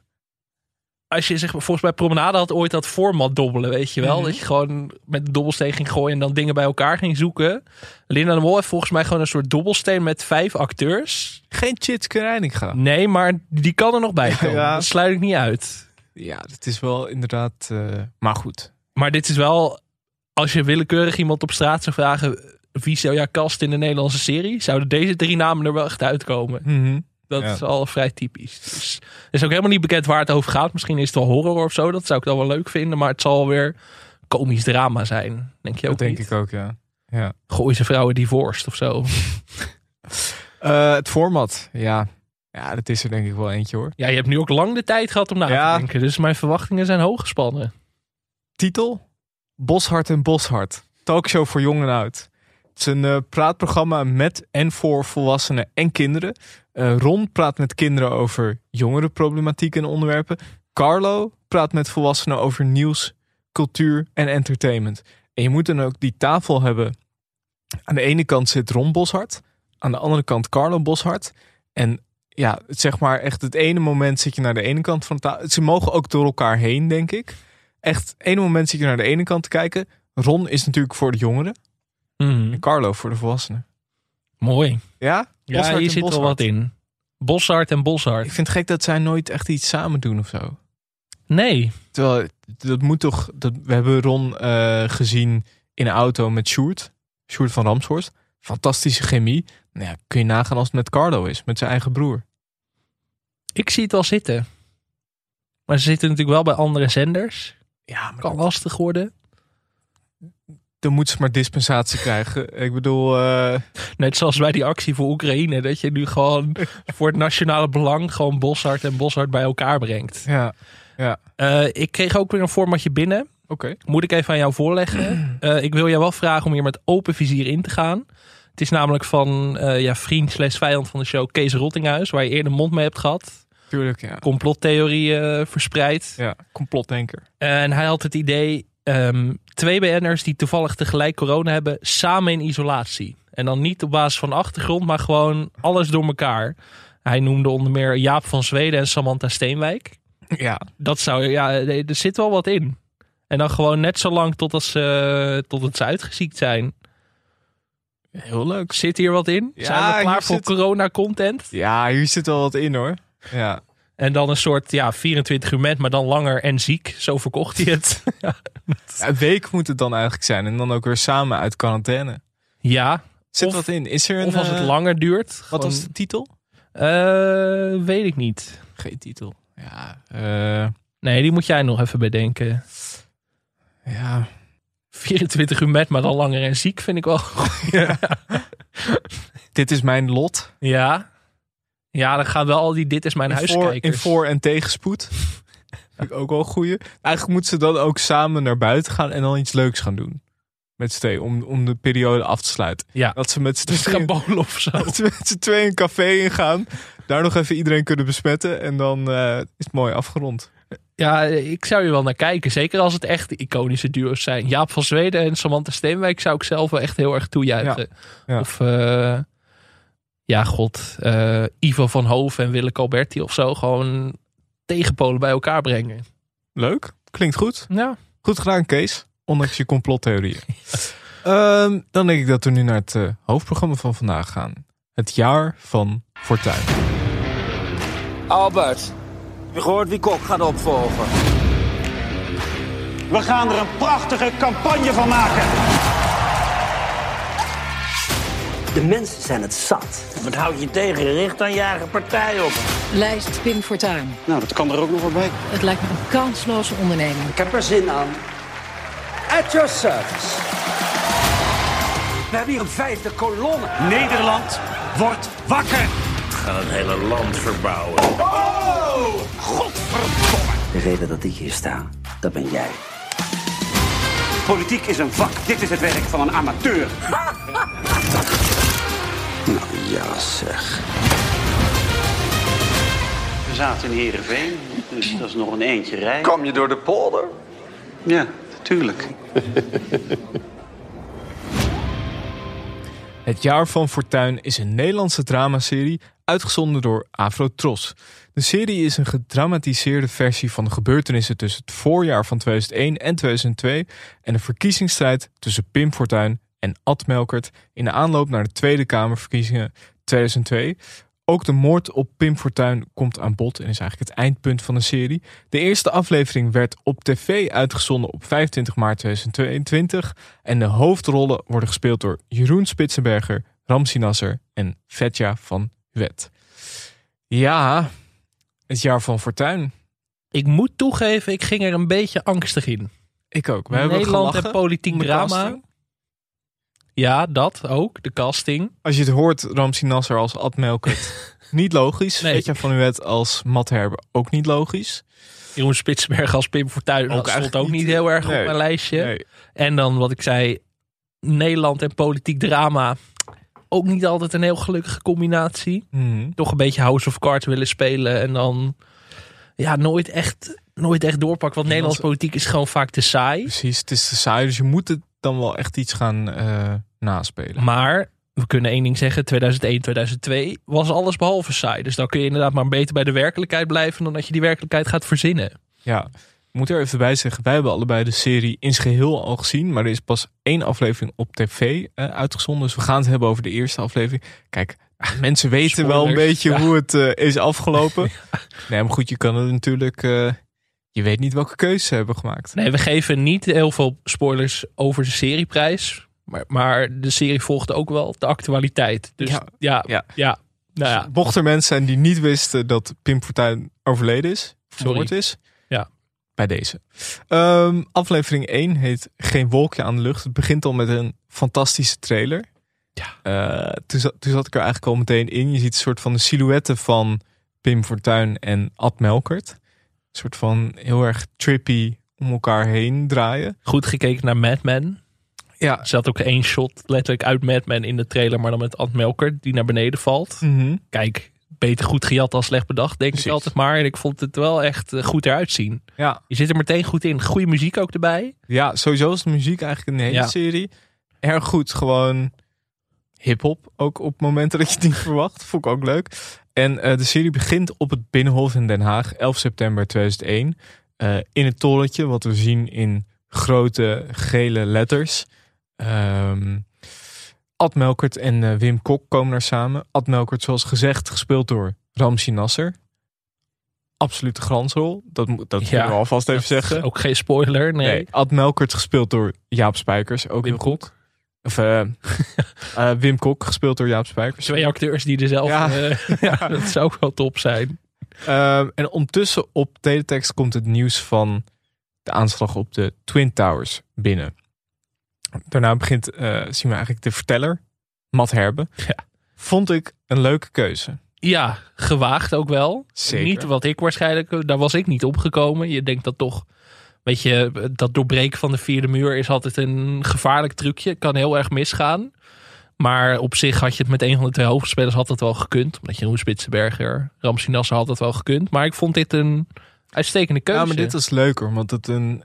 als je zeg volgens mij Promenade had ooit dat format dobbelen, weet je wel. Mhm. Dat je gewoon met een dobbelsteen ging gooien en dan dingen bij elkaar ging zoeken. Linda de Mol heeft volgens mij gewoon een soort dobbelsteen met vijf acteurs. Geen Chitske Reininga. Nee, maar die kan er nog bij komen. Ja. Dat sluit ik niet uit. Ja, dat is wel inderdaad... eh, maar goed. Maar dit is wel, als je willekeurig iemand op straat zou vragen... wie zou jij kast in de Nederlandse serie? Zouden deze drie namen er wel echt uitkomen? Mhm. Dat Ja. is al vrij typisch. Dus het is ook helemaal niet bekend waar het over gaat. Misschien is het wel horror of zo. Dat zou ik dan wel leuk vinden. Maar het zal weer komisch drama zijn. Denk je ook Dat denk niet? ik ook, ja. ja. Gooi ze vrouwen divorced of zo. Eh, het format, ja. Ja, dat is er denk ik wel eentje hoor. Ja, je hebt nu ook lang de tijd gehad om na Ja. te denken. Dus mijn verwachtingen zijn hoog gespannen. Titel? Boshart en Boshart. Talkshow voor jong en oud. Het is een eh, praatprogramma met en voor volwassenen en kinderen. Eh, Ron praat met kinderen over jongerenproblematiek en onderwerpen. Carlo praat met volwassenen over nieuws, cultuur en entertainment. En je moet dan ook die tafel hebben. Aan de ene kant zit Ron Boshart. Aan de andere kant Carlo Boshart. En ja, het zeg maar echt het ene moment zit je naar de ene kant van de tafel. Ze mogen ook door elkaar heen, denk ik. Echt, ene moment zit je naar de ene kant te kijken. Ron is natuurlijk voor de jongeren. Mhm. En Carlo voor de volwassenen. Mooi. Ja? Ja, hier zit wel wat in. Boshart en Boshart. Ik vind het gek dat zij nooit echt iets samen doen of zo. Nee. Terwijl, dat moet toch... Dat, we hebben Ron eh, gezien in een auto met Sjoerd. Sjoerd van Ramshorst. Fantastische chemie. Nou ja, kun je nagaan als het met Carlo is. Met zijn eigen broer. Ik zie het wel zitten. Maar ze zitten natuurlijk wel bij andere zenders. Ja, maar Kan dat- lastig worden. dan moet ze maar dispensatie krijgen. Ik bedoel... eh, Net zoals bij die actie voor Oekraïne. Dat je nu gewoon voor het nationale belang gewoon Boshart en Boshart bij elkaar brengt. ja, Eh, ik kreeg ook weer een formatje binnen. oké. Moet ik even aan jou voorleggen. Eh, ik wil jou wel vragen om hier met open vizier in te gaan. Het is namelijk van eh, ja, vriend slash vijand van de show Kees Rottinghuis. Waar je eerder mond mee hebt gehad. Tuurlijk, ja. Complottheorieën verspreid. Ja, complotdenker. En hij had het idee, ehm, twee BN'ers die toevallig tegelijk corona hebben, samen in isolatie. En dan niet op basis van achtergrond, maar gewoon alles door elkaar. Hij noemde onder meer Jaap van Zweden en Samantha Steenwijk. Ja, Dat zou, ja, er zit wel wat in. En dan gewoon net zo lang totdat ze, tot ze uitgeziekt zijn. Heel leuk. Zit hier wat in? Ja, zijn we klaar voor zit- corona-content? Ja, hier zit wel wat in hoor. Ja, En dan een soort ja, 24 uur met, maar dan langer en ziek. Zo verkocht hij het. een week moet het dan eigenlijk zijn. En dan ook weer samen uit quarantaine. ja, Zit Of- wat in? Is er een... of als het eh, langer duurt. Wat gewoon- was de titel? Eh, weet ik niet. Geen titel. Ja, eh, Nee, die moet jij nog even bedenken. ja. 24 uur met, maar dan langer en ziek vind ik wel. Dit is mijn lot. ja. Ja, dan gaan wel al die Dit is mijn In voor, in voor- en tegenspoed. Vind ik ook wel goeie. Eigenlijk moeten ze dan ook samen naar buiten gaan en dan iets leuks gaan doen. Met z'n tweeën, om, om de periode af te sluiten. Ja. Dat ze met z'n Dus tweeën, gaan bowlen of zo. dat ze met z'n tweeën een café ingaan. Daar nog even iedereen kunnen besmetten. En dan eh, is het mooi afgerond. Ja, ik zou je wel naar kijken. Zeker als het echt de iconische duo's zijn. Jaap van Zweden en Samantha Steenwijk zou ik zelf wel echt heel erg toejuichen. Ja, ja. Of, eh, ja, god, eh, Ivo van Hoven en Willeke Alberti of zo. Gewoon tegenpolen bij elkaar brengen. Leuk. Klinkt goed. Ja, Goed gedaan, Kees. Ondanks je complottheorieën. Ehm, dan denk ik dat we nu naar het eh, hoofdprogramma van vandaag gaan. Het jaar van Fortuin. Albert, heb je gehoord wie Kok gaat opvolgen? We gaan er een prachtige campagne van maken. De mensen zijn het zat. Wat houd je tegen? Richt aan je eigen partij op. Lijst Pim Fortuyn. Nou, dat kan er ook nog wel bij. Het lijkt me een kansloze onderneming. Ik heb er zin aan. At your service. We hebben hier een vijfde kolonne. Nederland wordt wakker. Gaan het hele land verbouwen. De reden dat ik hier sta, dat ben jij. Politiek is een vak. Dit is het werk van een amateur. Nou ja, zeg. We zaten in Heerenveen, dus dat is nog een eentje rijden. Kwam je door de polder? Ja, natuurlijk. Het jaar van Fortuin is een Nederlandse dramaserie uitgezonden door Afrotros. De serie is een gedramatiseerde versie van de gebeurtenissen tussen het voorjaar van 2001 en 2002 en de verkiezingsstrijd tussen Pim Fortuyn en Ad Melkert in de aanloop naar de Tweede Kamerverkiezingen 2002. Ook de moord op Pim Fortuyn komt aan bod en is eigenlijk het eindpunt van de serie. De eerste aflevering werd op tv uitgezonden op 25 maart 2022. En de hoofdrollen worden gespeeld door Jeroen Spitsenberger, Ramsi Nasser en Vetja van Huet. Ja, het jaar van Fortuyn. Ik moet toegeven, ik ging er een beetje angstig in. Ik ook. We hebben Nederland gelachen en politiek drama. casting. Ja, dat ook. De casting. Als je het hoort, Ramsi Nasser als Ad Melkert, niet logisch. Nee. Vetja van Huet als Matt Herber, ook niet logisch. Jeroen Spitsberg als Pim Fortuyn. Ook Dat stond ook niet niet. heel erg Nee. op mijn lijstje. Nee. En dan wat ik zei, Nederland en politiek drama. Ook niet altijd een heel gelukkige combinatie. Mhm. Toch een beetje House of Cards willen spelen. En dan ja, nooit echt, nooit echt doorpakken. Want Nederlandse politiek is gewoon vaak te saai. Precies, het is te saai, dus je moet het dan wel echt iets gaan eh, naspelen. Maar we kunnen één ding zeggen. 2001, 2002 was alles behalve saai. Dus dan kun je inderdaad maar beter bij de werkelijkheid blijven... dan dat je die werkelijkheid gaat verzinnen. Ja, moet er even bij zeggen, wij hebben allebei de serie in zijn geheel al gezien, maar er is pas één aflevering op tv eh, uitgezonden. Dus we gaan het hebben over de eerste aflevering. Kijk, mensen weten wel een beetje ja. hoe het eh, is afgelopen. Nee, maar goed, je kan het natuurlijk, eh, je weet niet welke keuzes ze hebben gemaakt. Nee, we geven niet heel veel spoilers over de serieprijs. Maar, maar de serie volgt ook wel de actualiteit. Dus ja, Ja. ja, Ja. Nou ja, Mochten er mensen zijn die niet wisten dat Pim Fortuyn overleden is, vermoord is. Bij deze. Ehm, aflevering 1 heet Geen wolkje aan de lucht. Het begint al met een fantastische trailer. Ja. toen, zat, toen zat ik er eigenlijk al meteen in. Je ziet een soort van de silhouetten van Pim Fortuyn en Ad Melkert. Een soort van heel erg trippy om elkaar heen draaien. goed gekeken naar Mad Men. Ja. Er zat ook één shot letterlijk uit Mad Men in de trailer. Maar dan met Ant Melker die naar beneden valt. Mhm. Kijk, beter goed gejat dan slecht bedacht, denk Precies. ik altijd maar. En ik vond het wel echt eh, goed eruit zien. Ja. Je zit er meteen goed in. Goede muziek ook erbij. Ja, sowieso is de muziek eigenlijk in de hele Ja. serie erg goed. Gewoon hip-hop. Ook op momenten dat je het niet verwacht. Vond ik ook leuk. En eh, de serie begint op het Binnenhof in Den Haag, 11 september 2001. eh, in het torentje, wat we zien in grote gele letters. Ehm Ad Melkert en eh, Wim Kok komen daar samen. Ad Melkert, zoals gezegd, gespeeld door Ramsi Nasser. Absolute glansrol. Dat, moet- dat Ja, we alvast even zeggen. Ook geen spoiler, nee. Nee, Ad Melkert gespeeld door Jaap Spijkers. Ook Wim heel goed. Of eh, eh, Wim Kok gespeeld door Jaap Spijkers. Twee acteurs die zelf... Ja. ja, dat zou ook wel top zijn. Ehm, en ondertussen op teletext komt het nieuws van de aanslag op de Twin Towers binnen. Daarna begint, eh, zien we eigenlijk de verteller, Matt Herbe. Ja. Vond ik een leuke keuze. Ja, gewaagd ook wel. Zeker. Niet wat ik waarschijnlijk, daar was ik niet opgekomen. Je denkt dat toch, weet je, dat doorbreken van de vierde muur is altijd een gevaarlijk trucje. Kan heel erg misgaan. Maar op zich had je het met een van de twee hoofdspelers had het wel gekund. Omdat Jeroen Spitsenberger, Ramsey Nasser had het wel gekund. Maar ik vond dit een uitstekende keuze. Ja, maar dit is leuker, want het een,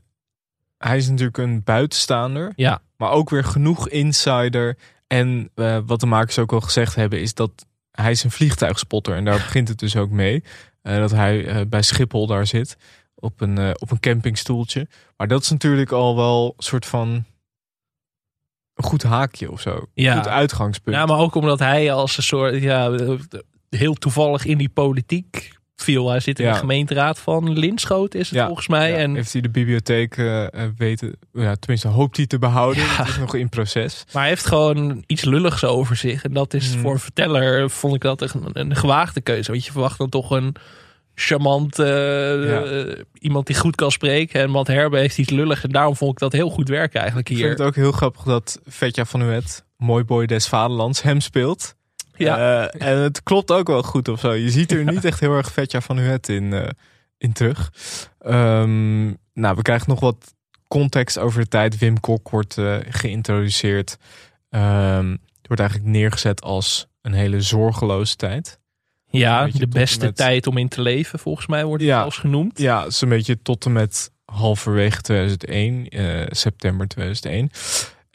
hij is natuurlijk een buitenstaander. Ja, Maar ook weer genoeg insider. En eh, wat de makers ook al gezegd hebben, is dat hij is een vliegtuigspotter. En daar begint het dus ook mee. Eh, dat hij eh, bij Schiphol daar zit. Op een, op een campingstoeltje. Maar dat is natuurlijk al wel een soort van een goed haakje of zo. Ja. Goed uitgangspunt. Ja, maar ook omdat hij als een soort, ja, heel toevallig in die politiek viel. Hij zit in Ja. de gemeenteraad van Linschoten is het Ja. volgens mij. Ja, en heeft hij de bibliotheek eh, eh, weten, ja, tenminste hoopt hij te behouden. Het is nog in proces. Maar hij heeft gewoon iets lulligs over zich. En dat is Mhm. voor een verteller, vond ik dat echt een, een gewaagde keuze. Want je verwacht dan toch een charmant eh, iemand die goed kan spreken. En Matt Herbe heeft iets lullig. En daarom vond ik dat heel goed werken eigenlijk Ik hier. vind het ook heel grappig dat Vetja van Huet, mooi boy des vaderlands, hem speelt. Ja. Eh, en het klopt ook wel goed of zo. Je ziet er niet echt heel erg Vetja van Huet in, eh, in terug. Ehm, nou, we krijgen nog wat context over de tijd. Wim Kok wordt eh, geïntroduceerd. Ehm, wordt eigenlijk neergezet als een hele zorgeloze tijd. ja, de beste met- tijd om in te leven, volgens mij wordt het Ja. zelfs genoemd. Ja, een beetje tot en met halverwege 2001, eh, september 2001.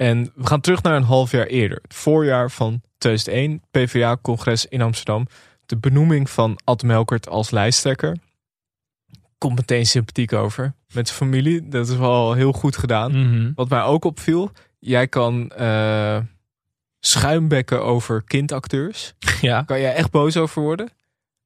En we gaan terug naar een half jaar eerder. Het voorjaar van 2001, PvdA-congres in Amsterdam. De benoeming van Ad Melkert als lijsttrekker. Komt meteen sympathiek over met zijn familie. Dat is wel heel goed gedaan. Mhm. Wat mij ook opviel, jij kan eh, schuimbekken over kindacteurs. Ja, Kan jij echt boos over worden?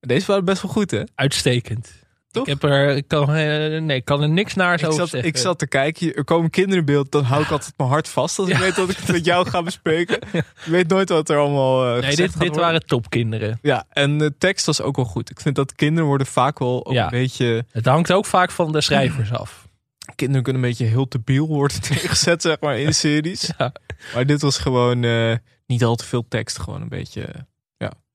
Deze waren best wel goed, hè? uitstekend. Toch? Ik heb er, ik kan, eh, nee, ik kan er niks naar Ik over zat, zeggen. ik zat te kijken, er komen kinderen in beeld, dan hou ik altijd mijn hart vast als ik Ja. weet dat ik het met jou ga bespreken. Je weet nooit wat er allemaal eh nee, dit, dit waren topkinderen. Ja, en de tekst was ook wel goed. Ik vind dat kinderen worden vaak wel ook Ja. een beetje... Het hangt ook vaak van de schrijvers af. Kinderen kunnen een beetje heel debiel worden tegengezet, zeg maar, in series. Ja. Maar dit was gewoon eh, niet al te veel tekst, gewoon een beetje...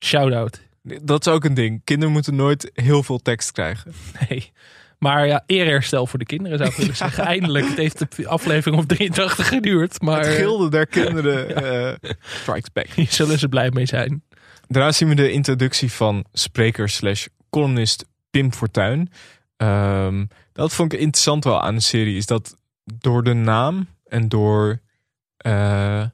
Shout-out. Dat is ook een ding. Kinderen moeten nooit heel veel tekst krijgen. Nee. Maar ja, eerherstel voor de kinderen zou ik willen zeggen. Eindelijk. Het heeft de aflevering of 83 geduurd. Maar het gilde der kinderen eh, strikes back. hier zullen ze blij mee zijn. Daarna zien we de introductie van spreker slash columnist Pim Fortuyn. Ehm, dat vond ik interessant wel aan de serie. Is dat door de naam en door... eh,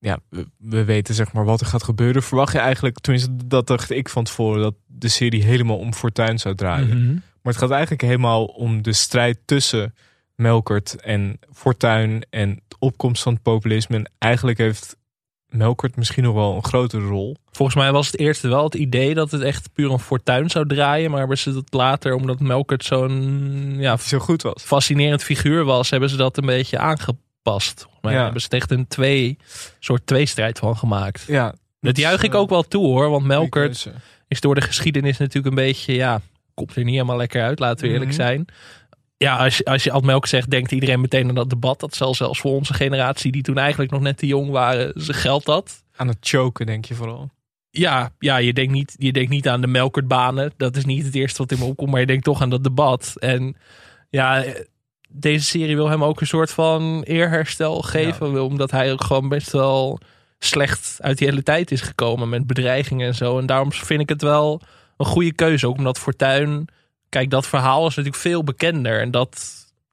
ja, we, we weten zeg maar wat er gaat gebeuren. Verwacht je eigenlijk, tenminste dat dacht ik van tevoren... dat de serie helemaal om Fortuyn zou draaien. Mhm. Maar het gaat eigenlijk helemaal om de strijd tussen Melkert en Fortuyn en de opkomst van het populisme. En eigenlijk heeft Melkert misschien nog wel een grotere rol. Volgens mij was het eerst wel het idee dat het echt puur om fortuin zou draaien. Maar hebben ze het later, omdat Melkert zo'n ja, zo goed was. fascinerend figuur was, hebben ze dat een beetje aangepast. Maar Ja. hebben ze echt een twee, soort tweestrijd van gemaakt. Ja, Dat juich ik eh, ook wel toe hoor, want Melkert is door de geschiedenis natuurlijk een beetje, ja, komt er niet helemaal lekker uit, laten we eerlijk Mhm. zijn. Ja, als je, als je Ad Melk zegt, denkt iedereen meteen aan dat debat. Dat zal zelfs voor onze generatie, die toen eigenlijk nog net te jong waren, ze geldt dat. Aan het choken denk je vooral. Ja, ja je, denkt niet, je denkt niet aan de Melkertbanen. Dat is niet het eerste wat in me opkomt, maar je denkt toch aan dat debat. En ja, deze serie wil hem ook een soort van eerherstel geven. Omdat hij ook gewoon best wel slecht uit die hele tijd is gekomen met bedreigingen en zo. En daarom vind ik het wel een goede keuze. Ook omdat Fortuyn, kijk, dat verhaal is natuurlijk veel bekender en dat,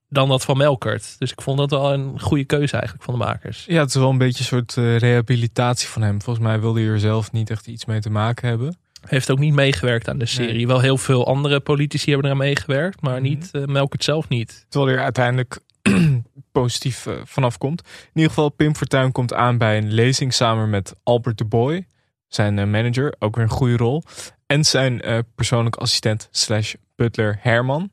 dan dat van Melkert. Dus ik vond dat wel een goede keuze eigenlijk van de makers. Ja, het is wel een beetje een soort eh, rehabilitatie van hem. Volgens mij wilde hij er zelf niet echt iets mee te maken hebben. Heeft ook niet meegewerkt aan de serie. Nee. Wel heel veel andere politici hebben eraan meegewerkt, maar niet uh, Melkert zelf niet. Terwijl er uiteindelijk positief uh, vanaf komt. In ieder geval, Pim Fortuyn komt aan bij een lezing samen met Albert de Boy, zijn uh, manager, ook weer een goede rol. En zijn persoonlijk assistent slash butler Herman.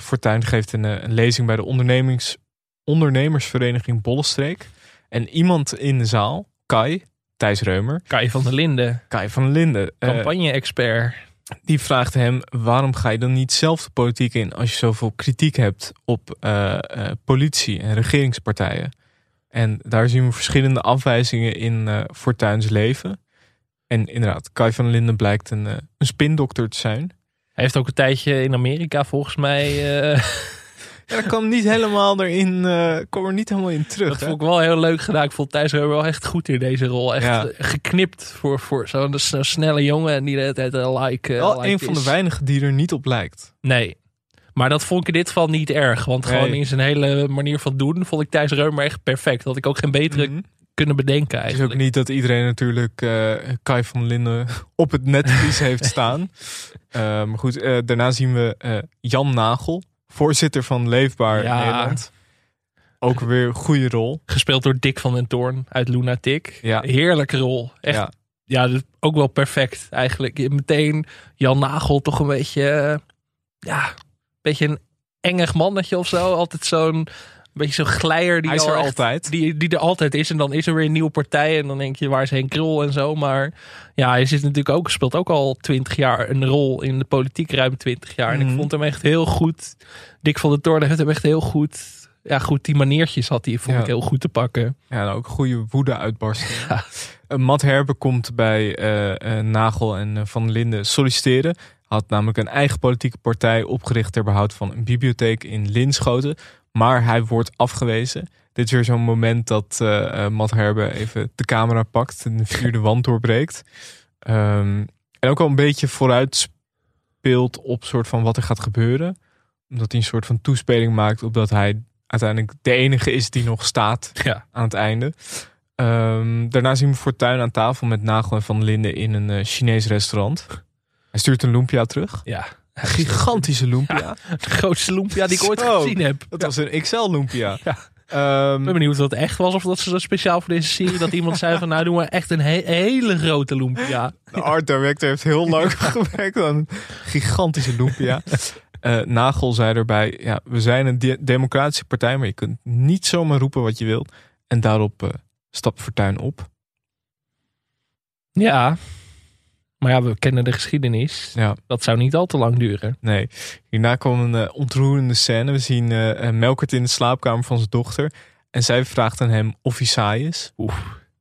Fortuyn geeft een, een, lezing bij de ondernemings, ondernemersvereniging Bollestreek. En iemand in de zaal, Kai, Thijs Reumer. Kai van der Linden. Kai van der Linden. Campagne-expert. die vraagt hem, waarom ga je dan niet zelf de politiek in als je zoveel kritiek hebt op uh, uh, politie en regeringspartijen? En daar zien we verschillende afwijzingen in uh, Fortuyn's leven. En inderdaad, Kai van der Linden blijkt een, een spindokter te zijn. Hij heeft ook een tijdje in Amerika volgens mij... eh, Ja, dat kwam niet helemaal erin, uh, kwam er niet helemaal in terug. Dat hè? vond ik wel heel leuk gedaan. Ik vond Thijs Reumer wel echt goed in deze rol. Echt Ja. geknipt voor, voor zo'n zo snelle jongen. En die de tijd uh, like, uh, Wel like een van de weinigen die er niet op lijkt. Nee. Maar dat vond ik in dit geval niet erg. Want Nee. gewoon in zijn hele manier van doen... vond ik Thijs Reumer echt perfect. Dat ik ook geen betere Mhm. kunnen bedenken Het is ook niet dat iedereen natuurlijk eh, Kai van Linden op het netvlies heeft staan. Eh, maar goed, eh, daarna zien we eh, Jan Nagel, voorzitter van Leefbaar Ja. Nederland. Ook weer een goede rol. Gespeeld door Dick van den Toorn uit Lunatic. Ja. Heerlijke rol. Echt Ja. ja, dus ook wel perfect eigenlijk. Meteen Jan Nagel toch een beetje, eh, ja, een beetje een engig mannetje of zo. Altijd zo'n beetje zo'n glijer die Hij is al er echt- altijd. Die, die er altijd is. En dan is er weer een nieuwe partij. En dan denk je, waar is Henk Krol en zo. Maar ja, hij zit natuurlijk ook, speelt ook al twintig jaar een rol in de politiek. Ruim twintig jaar. En ik Mhm. vond hem echt heel goed. Dick van der Toorn heeft hem echt heel goed... Ja, goed, die maniertjes had hij, vond Ja. ik heel goed te pakken. Ja, en ook goede woede uitbarstingen. Ja. Eh, Matt Herbe komt bij eh, Nagel en Van Linden solliciteren. Had namelijk een eigen politieke partij opgericht ter behoud van een bibliotheek in Linschoten. Maar hij wordt afgewezen. Dit is weer zo'n moment dat eh, Matt Herbe even de camera pakt en de vierde wand doorbreekt. Ehm, en ook al een beetje vooruit speelt op soort van wat er gaat gebeuren. Omdat hij een soort van toespeling maakt op dat hij uiteindelijk de enige is die nog staat Ja. aan het einde. Ehm, daarna zien we Fortuyn aan tafel met Nagel en Van Linden in een eh, Chinees restaurant. Hij stuurt een lumpia terug. Ja. Gigantische lumpia. De grootste lumpia die ik ooit Zo. gezien heb. Dat was een XL lumpia. Ja. Ik ben benieuwd of dat echt was of dat ze dat speciaal voor deze serie... dat iemand zei van nou doen we echt een he- hele grote lumpia. De art director heeft heel lang gewerkt aan een gigantische lumpia. Eh, Nagel zei erbij, ja, we zijn een de- democratische partij, maar je kunt niet zomaar roepen wat je wilt. En daarop eh stapt Fortuyn op. Ja, maar ja, we kennen de geschiedenis. Ja. Dat zou niet al te lang duren. Nee, hierna kwam een eh, ontroerende scène. We zien eh, Melkert in de slaapkamer van zijn dochter. En zij vraagt aan hem of hij saai is.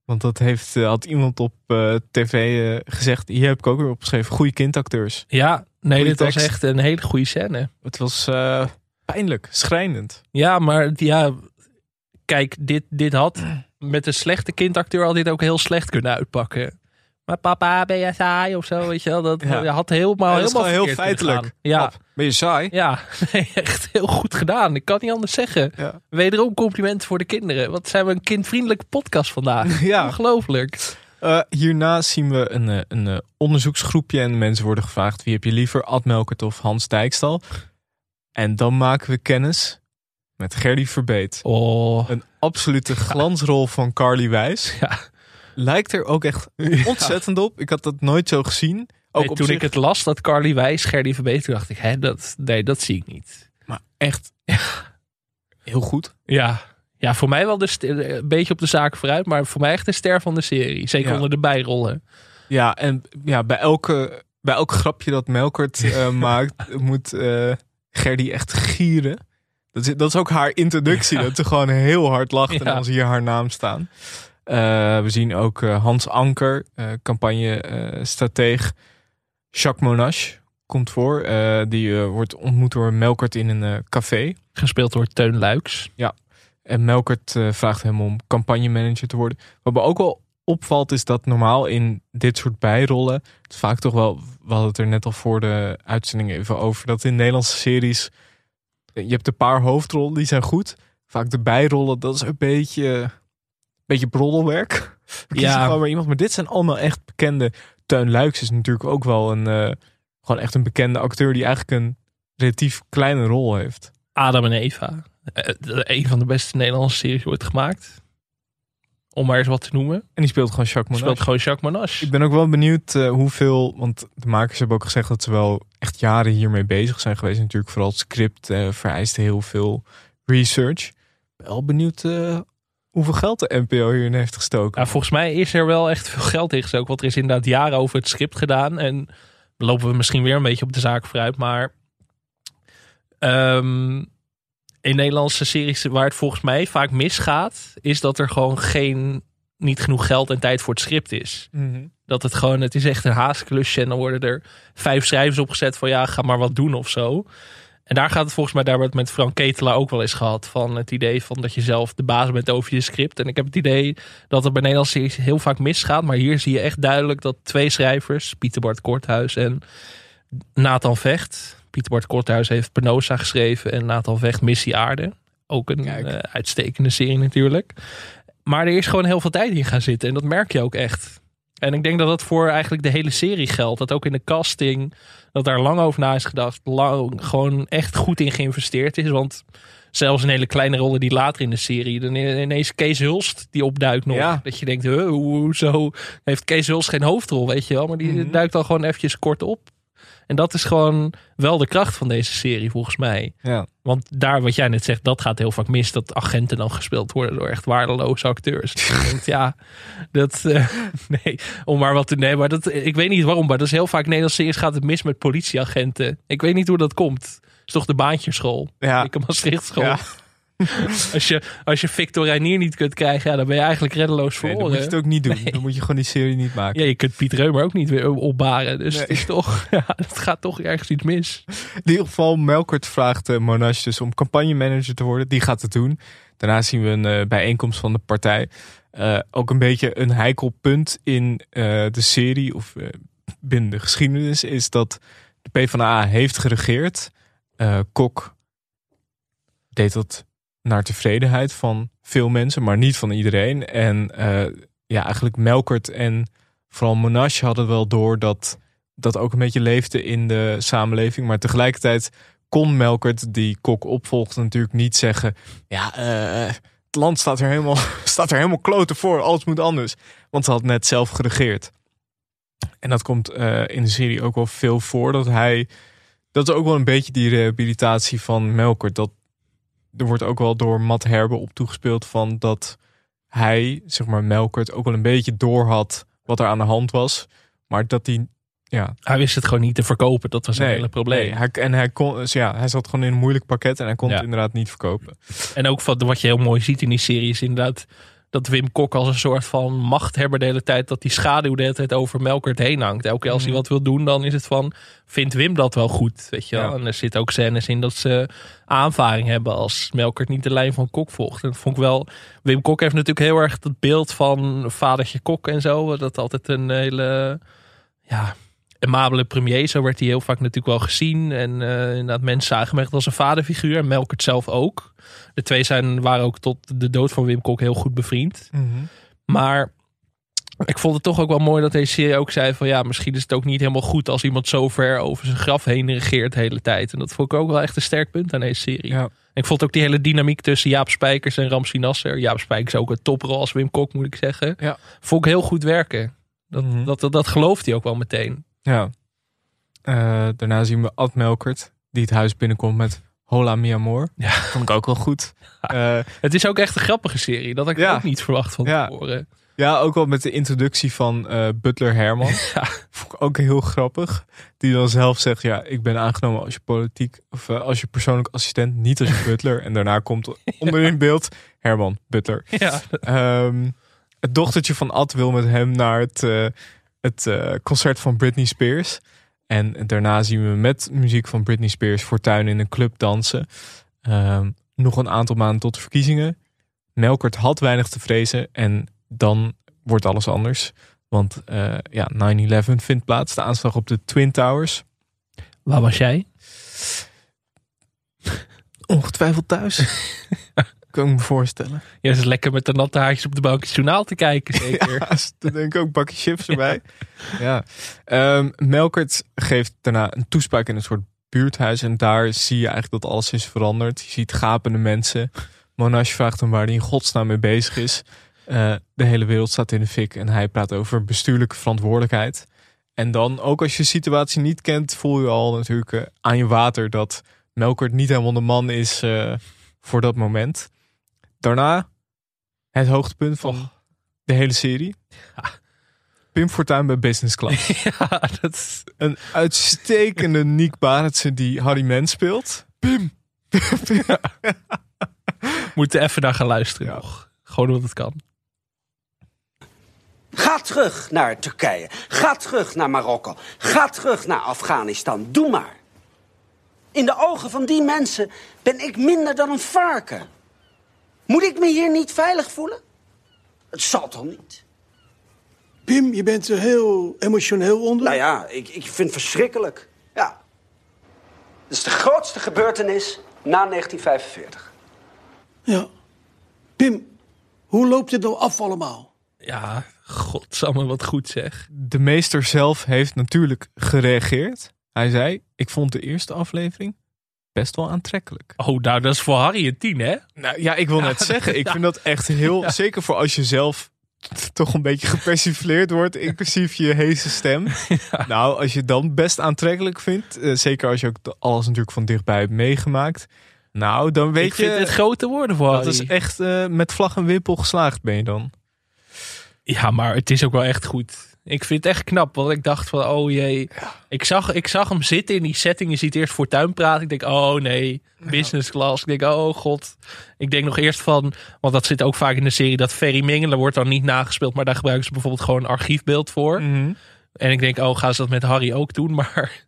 Want dat heeft, had iemand op tv gezegd. Hier heb ik ook weer opgeschreven. Goede kindacteurs. Ja, nee, Goeie dit was echt een hele goede scène. Het was pijnlijk, schrijnend. Ja, maar ja, kijk, dit, dit had met een slechte kindacteur al dit ook heel slecht kunnen uitpakken. Maar papa, ben je saai of zo, weet je wel? Dat Ja. had helemaal, Ja, dat helemaal heel feitelijk. Ja, ben je saai? ja, nee, echt heel goed gedaan. Ik kan niet anders zeggen. Ja. Wederom complimenten voor de kinderen. Wat zijn we een kindvriendelijke podcast vandaag. Ja. Ongelooflijk. Eh, hierna zien we een, eh, een eh, onderzoeksgroepje en mensen worden gevraagd: wie heb je liever, Ad Melkert of Hans Dijkstal? En dan maken we kennis met Gerdy Verbeet. Oh, Een absolute glansrol van Carly Wijs. ja. Lijkt er ook echt ontzettend op. Ik had dat nooit zo gezien. Ook Nee, toen zich, ik het las dat Carly Wijs Gerdy Verbeter, dacht ik, hè, dat, nee, dat zie ik niet. Maar echt heel goed. Ja. ja, voor mij wel de st- een beetje op de zaak vooruit, maar voor mij echt de ster van de serie. Zeker Ja. onder de bijrollen. Ja, en ja, bij, elke, bij elk grapje dat Melkert eh, maakt, moet eh Gerdy echt gieren. Dat is, dat is ook haar introductie. Dat ze gewoon heel hard lacht en Ja. dan zie je haar naam staan. Eh, we zien ook eh, Hans Anker, eh campagne-strateeg. Jacques Monash komt voor. Die wordt ontmoet door Melkert in een café. Gespeeld door Teun Luiks. En Melkert vraagt hem om campagnemanager te worden. Wat me ook wel opvalt is dat normaal in dit soort bijrollen... Het vaak toch wel, we hadden het er net al voor de uitzending even over... dat in Nederlandse series, je hebt een paar hoofdrollen die zijn goed. Vaak de bijrollen, dat is een beetje, beetje broddelwerk. Ja. gewoon maar iemand. Maar dit zijn allemaal echt bekende... Teun Luiks is natuurlijk ook wel een, eh, gewoon echt een bekende acteur... die eigenlijk een relatief kleine rol heeft. Adam en Eva. Eh, een van de beste Nederlandse series ooit gemaakt. Om maar eens wat te noemen. En die speelt gewoon Jacques Monash. Speelt gewoon Jacques Monash. Ik ben ook wel benieuwd eh, hoeveel, want de makers hebben ook gezegd dat ze wel echt jaren hiermee bezig zijn geweest. Natuurlijk vooral het script eh, vereist heel veel research. Wel benieuwd eh, hoeveel geld de NPO hierin heeft gestoken. Ja, volgens mij is er wel echt veel geld in gestoken. Want er is inderdaad jaren over het script gedaan. En lopen we misschien weer een beetje op de zaak vooruit. Maar ehm, in Nederlandse series waar het volgens mij vaak misgaat... is dat er gewoon geen, niet genoeg geld en tijd voor het script is. Mhm. Dat het gewoon, het is echt een haasklusje. En dan worden er vijf schrijvers opgezet van ja, ga maar wat doen of zo. En daar gaat het volgens mij, daar het met Frank Ketelaar ook wel eens gehad. Van het idee van dat je zelf de baas bent over je script. En ik heb het idee dat het bij Nederlandse series heel vaak misgaat. Maar hier zie je echt duidelijk dat twee schrijvers, Pieter Bart Korthuis en Nathan Vecht. Pieter Bart Korthuis heeft Penosa geschreven en Nathan Vecht Missie Aarde. Ook een eh, uitstekende serie natuurlijk. Maar er is gewoon heel veel tijd in gaan zitten. En dat merk je ook echt. En ik denk dat dat voor eigenlijk de hele serie geldt. Dat ook in de casting, dat daar lang over na is gedacht. Lang, gewoon echt goed in geïnvesteerd is. Want zelfs in hele kleine rollen die later in de serie. Dan ineens Kees Hulst die opduikt nog. Ja. Dat je denkt, huh, hoezo heeft Kees Hulst geen hoofdrol, weet je wel. Maar die Mhm. duikt dan gewoon eventjes kort op. En dat is gewoon wel de kracht van deze serie, volgens mij. Ja. Want daar, wat jij net zegt, dat gaat heel vaak mis. Dat agenten dan gespeeld worden door echt waardeloze acteurs. Denkt, ja, dat... eh, nee, om maar wat te nemen. Maar dat, ik weet niet waarom, maar dat is heel vaak Nederlandse series gaat het mis met politieagenten. Ik weet niet hoe dat komt. Het is toch de baantjeschool? Ja. Ik een Maastrichtschool. Ja. Als, je, als je Victor Reinier niet kunt krijgen, ja, dan ben je eigenlijk reddeloos Nee, dan moet je het ook niet doen. Nee. Dan moet je gewoon die serie niet maken. Ja, je kunt Piet Reumer ook niet weer opbaren. Dus Nee. het is toch, ja, het gaat toch ergens iets mis. In ieder geval, Melkert vraagt eh, Monash dus om campagnemanager te worden. Die gaat het doen. Daarna zien we een eh, bijeenkomst van de partij. Eh, ook een beetje een heikel punt in de serie of binnen de geschiedenis is dat de PvdA heeft geregeerd. Kok deed dat naar tevredenheid van veel mensen, maar niet van iedereen. En eh, ja, eigenlijk Melkert en vooral Monash hadden wel door dat dat ook een beetje leefde in de samenleving. Maar tegelijkertijd kon Melkert, die Kok opvolgde, natuurlijk niet zeggen... Ja, eh, het land staat er helemaal, staat er helemaal kloten voor. Alles moet anders. Want ze had net zelf geregeerd. En dat komt eh, in de serie ook wel veel voor. Dat hij. Dat is ook wel een beetje die rehabilitatie van Melkert. Dat er wordt ook wel door Matt Herbe op toegespeeld van dat hij, zeg maar, Melkert ook wel een beetje door had wat er aan de hand was. Maar dat hij. Ja, Hij wist het gewoon niet te verkopen. Dat was een hele probleem. nee, hij, en hij kon, dus ja, hij zat gewoon in een moeilijk pakket en hij kon Ja. het inderdaad niet verkopen. En ook wat, wat je heel mooi ziet in die serie is inderdaad dat Wim Kok als een soort van machthebber de hele tijd, dat die schaduw de hele tijd over Melkert heen hangt. Elke keer als hij Mhm. wat wil doen, dan is het van, vindt Wim dat wel goed? Weet je wel? Ja. En er zit ook scènes in dat ze aanvaring hebben als Melkert niet de lijn van Kok volgt. En dat vond ik wel, Wim Kok heeft natuurlijk heel erg het beeld van vadertje Kok en zo. Dat altijd een hele, ja, amabele premier. Zo werd hij heel vaak natuurlijk wel gezien. En eh, inderdaad, mensen zagen hem echt als een vaderfiguur. En Melkert zelf ook. De twee zijn, waren ook tot de dood van Wim Kok heel goed bevriend. Maar ik vond het toch ook wel mooi dat deze serie ook zei van... ja, misschien is het ook niet helemaal goed als iemand zo ver over zijn graf heen regeert de hele tijd. En dat vond ik ook wel echt een sterk punt aan deze serie. Ja. Ik vond ook die hele dynamiek tussen Jaap Spijkers en Ramsi Nasser. Jaap Spijkers ook een toprol als Wim Kok, moet ik zeggen. Ja. Vond ik heel goed werken. Dat, Mhm. dat, dat, dat gelooft hij ook wel meteen. Ja. Eh, daarna zien we Ad Melkert, die het huis binnenkomt met Hola mi amor. Ja. Vond ik ook wel goed. Eh, Het is ook echt een grappige serie. Dat had ik Ja. ook niet verwacht van Ja. tevoren. ja, ook wel met de introductie van eh, Butler Herman. Ja. Vond ik ook heel grappig. Die dan zelf zegt, ja, ik ben aangenomen als je politiek... of als je persoonlijk assistent, niet als je butler. En daarna komt onderin beeld Herman, butler. Ja. Ehm, het dochtertje van Ad wil met hem naar het, het eh, concert van Britney Spears. En daarna zien we met muziek van Britney Spears Fortuin in een club dansen. Ehm, nog een aantal maanden tot de verkiezingen. Melkert had weinig te vrezen en dan wordt alles anders. Want eh, ja, 9-11 vindt plaats, de aanslag op de Twin Towers. Waar was jij? Ongetwijfeld thuis. kan ik me voorstellen. Ja, is lekker met de natte haartjes op de bank het journaal te kijken, zeker. Ja, dan denk ik ook bakje chips erbij. ja. Ehm, Melkert geeft daarna een toespraak in een soort buurthuis. En daar zie je eigenlijk dat alles is veranderd. Je ziet gapende mensen. Monash vraagt hem waar hij in godsnaam mee bezig is. Eh, de hele wereld staat in de fik. En hij praat over bestuurlijke verantwoordelijkheid. En dan, ook als je de situatie niet kent, voel je al natuurlijk eh, aan je water dat Melkert niet helemaal de man is eh, voor dat moment. Daarna het hoogtepunt van de hele serie. Pim Fortuyn bij Business Class. ja, dat is... Een uitstekende Nick Barendse die Harry Mens speelt. Pim. Moeten even naar gaan luisteren Ja. nog. Gewoon omdat het kan. Ga terug naar Turkije. Ga terug naar Marokko. Ga terug naar Afghanistan. Doe maar. In de ogen van die mensen ben ik minder dan een varken. Moet ik me hier niet veilig voelen? Het zal toch niet? Pim, je bent er heel emotioneel onder. Nou ja, ik, ik vind het verschrikkelijk. Ja. Het is de grootste gebeurtenis na 1945. Ja. Pim, hoe loopt dit nou af allemaal? Ja, godsamme wat goed zeg. De meester zelf heeft natuurlijk gereageerd. Hij zei, ik vond de eerste aflevering best wel aantrekkelijk. Oh, nou dat is voor Harry een tien, hè? Nou ja, ik wil net zeggen, ik vind dat echt heel, zeker voor als je zelf toch een beetje gepersifleerd wordt, inclusief je heese stem. Nou, als je het dan best aantrekkelijk vindt, eh, zeker als je ook de- alles natuurlijk van dichtbij hebt meegemaakt. Nou, dan weet ik vind je, het grote woorden voor dat Harry. is echt eh, met vlag en wimpel geslaagd ben je dan. Ja, maar het is ook wel echt goed. Ik vind het echt knap, want ik dacht van, oh jee. Ik, zag, ik zag hem zitten in die setting. Je ziet eerst Fortuin praten. Ik denk, oh nee, business class. Ik denk, oh god. Ik denk nog eerst van, want dat zit ook vaak in de serie, dat Ferry Mingelen wordt dan niet nagespeeld. Maar daar gebruiken ze bijvoorbeeld gewoon een archiefbeeld voor. Mhm. En ik denk, oh, gaan ze dat met Harry ook doen? Maar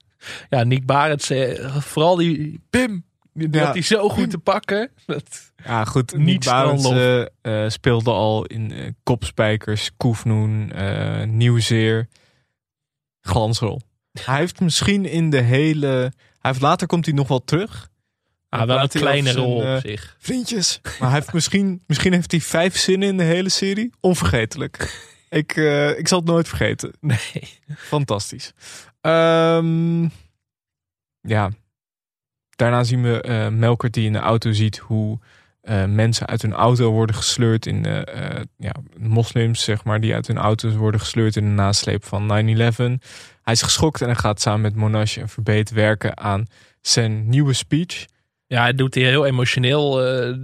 ja, Nick Barend, eh, vooral die Pim, die Ja. had hij zo goed te pakken. Dat, Ja, goed. Dan Barends lof. eh, eh, speelde al in eh, Kopspijkers, Koefnoen, eh Nieuwzeer. Glansrol. Hij heeft misschien in de hele... Hij heeft, later komt hij nog wel terug. ah, wel een kleine rol op zich. Vriendjes. Maar hij heeft misschien, misschien heeft hij vijf zinnen in de hele serie. Onvergetelijk. ik, eh, ik zal het nooit vergeten. Nee. Fantastisch. Ehm, ja. Daarna zien we eh Melkert die in de auto ziet hoe eh, mensen uit hun auto worden gesleurd in eh, ja, moslims, zeg maar, die uit hun auto's worden gesleurd in de nasleep van 9-11. Hij is geschokt en hij gaat samen met Monash en Verbeet werken aan zijn nieuwe speech. Ja, hij doet hij heel emotioneel,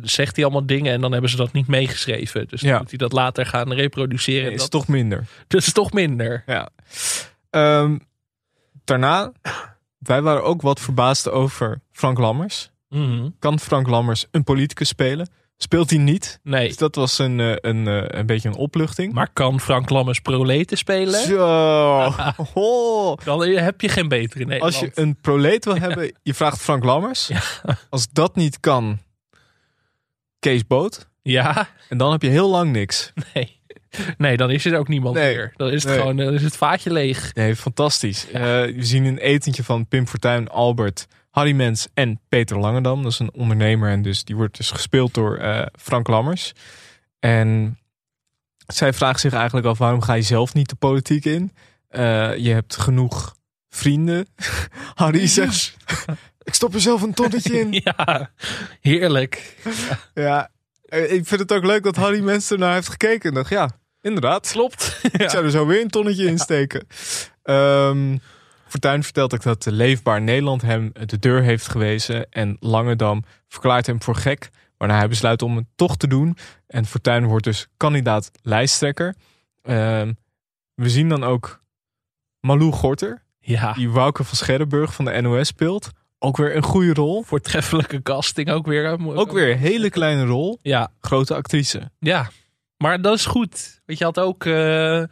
zegt hij allemaal dingen en dan hebben ze dat niet meegeschreven. Dus dan Ja. moet hij dat later gaan reproduceren. Nee, is dat, toch minder. dat is toch minder. Ja. Ehm, daarna, wij waren ook wat verbaasd over Frank Lammers. Mhm. Kan Frank Lammers een politicus spelen? Speelt hij niet? Nee. Dus dat was een, eh, een, eh, een beetje een opluchting. Maar kan Frank Lammers proleten spelen? Zo. Oh. Dan heb je geen betere in Als je een proleet wil hebben, je vraagt Frank Lammers. Als dat niet kan, Kees Boot. Ja, En dan heb je heel lang niks. nee. Nee, dan is er ook niemand Nee. meer. Dan is het Nee. gewoon dan is het vaatje leeg. Nee, fantastisch. Eh, we zien een etentje van Pim Fortuyn, Albert, Harry Mens en Peter Langendam. Dat is een ondernemer en dus die wordt dus gespeeld door eh, Frank Lammers. En zij vraagt zich eigenlijk af, waarom ga je zelf niet de politiek in? Eh, je hebt genoeg vrienden. Harry zegt, ik stop er zelf een tonnetje in. Ja, heerlijk. Ja, ik vind het ook leuk dat Harry Mens ernaar heeft gekeken. En dacht, ja, inderdaad. Klopt. Ik zou er zo weer een tonnetje in steken. Ehm, Fortuyn vertelt ook dat Leefbaar Nederland hem de deur heeft gewezen. En Langendam verklaart hem voor gek. Waarna hij besluit om het toch te doen. En Fortuyn wordt dus kandidaat lijsttrekker. Ehm, we zien dan ook Malou Gorter. Ja, Die Wouke van Scherrenburg van de NOS speelt. Ook weer een goede rol. voortreffelijke casting ook weer. Ook weer een hele kleine rol. Ja, Grote actrice. ja. Maar dat is goed. Weet je, had ook eh,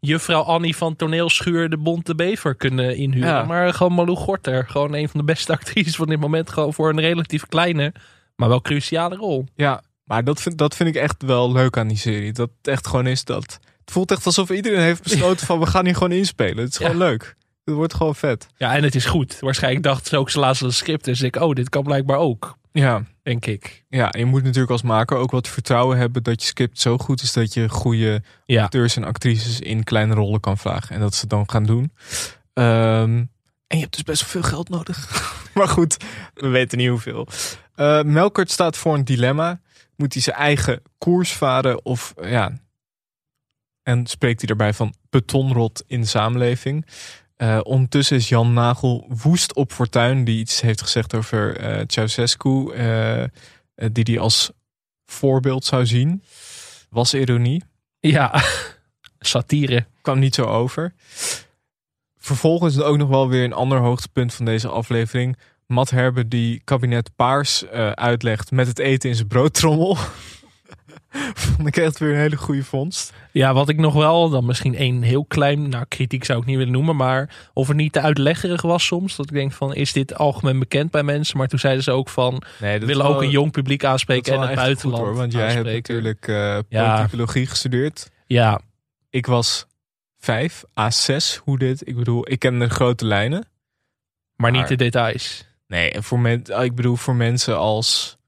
juffrouw Annie van toneelschuur de Bonte Bever kunnen inhuren. Ja. Maar gewoon Malou Gorter. Gewoon een van de beste actrices van dit moment. Gewoon voor een relatief kleine, maar wel cruciale rol. Ja, maar dat vind, dat vind ik echt wel leuk aan die serie. Dat het echt gewoon is dat... Het voelt echt alsof iedereen heeft besloten van we gaan hier gewoon inspelen. Het is Ja. gewoon leuk. Het wordt gewoon vet. Ja, en het is goed. Waarschijnlijk dachten ze ook, ze het script en ze ik, oh, dit kan blijkbaar ook. Ja. Denk ik. ja, en je moet natuurlijk als maker ook wat vertrouwen hebben dat je script zo goed is dat je goede Ja. acteurs en actrices in kleine rollen kan vragen. En dat ze dan gaan doen. Ehm, en je hebt dus best wel veel geld nodig. maar goed, we weten niet hoeveel. Eh Melkert staat voor een dilemma. Moet hij zijn eigen koers varen of ja. En spreekt hij daarbij van betonrot in de samenleving. Eh, ondertussen is Jan Nagel woest op Fortuin, die iets heeft gezegd over eh Ceausescu, eh, die hij als voorbeeld zou zien. Was ironie, Ja, satire. kwam niet zo over. Vervolgens is er ook nog wel weer een ander hoogtepunt van deze aflevering. Matt Herbe die kabinet Paars uitlegt met het eten in zijn broodtrommel. Vond ik echt weer een hele goede vondst. Ja, wat ik nog wel, dan misschien een heel klein, nou kritiek zou ik niet willen noemen, maar of het niet te uitleggerig was soms. Dat ik denk van, is dit algemeen bekend bij mensen? Maar toen zeiden ze ook van, Nee, we willen ook een jong publiek aanspreken en het buitenland hoor, want jij hebt natuurlijk eh Ja. politicologie gestudeerd. Ja, Ik was vijf, A6, hoe dit. Ik bedoel, ik ken de grote lijnen. maar niet de details. Nee, en voor men, ik bedoel voor mensen als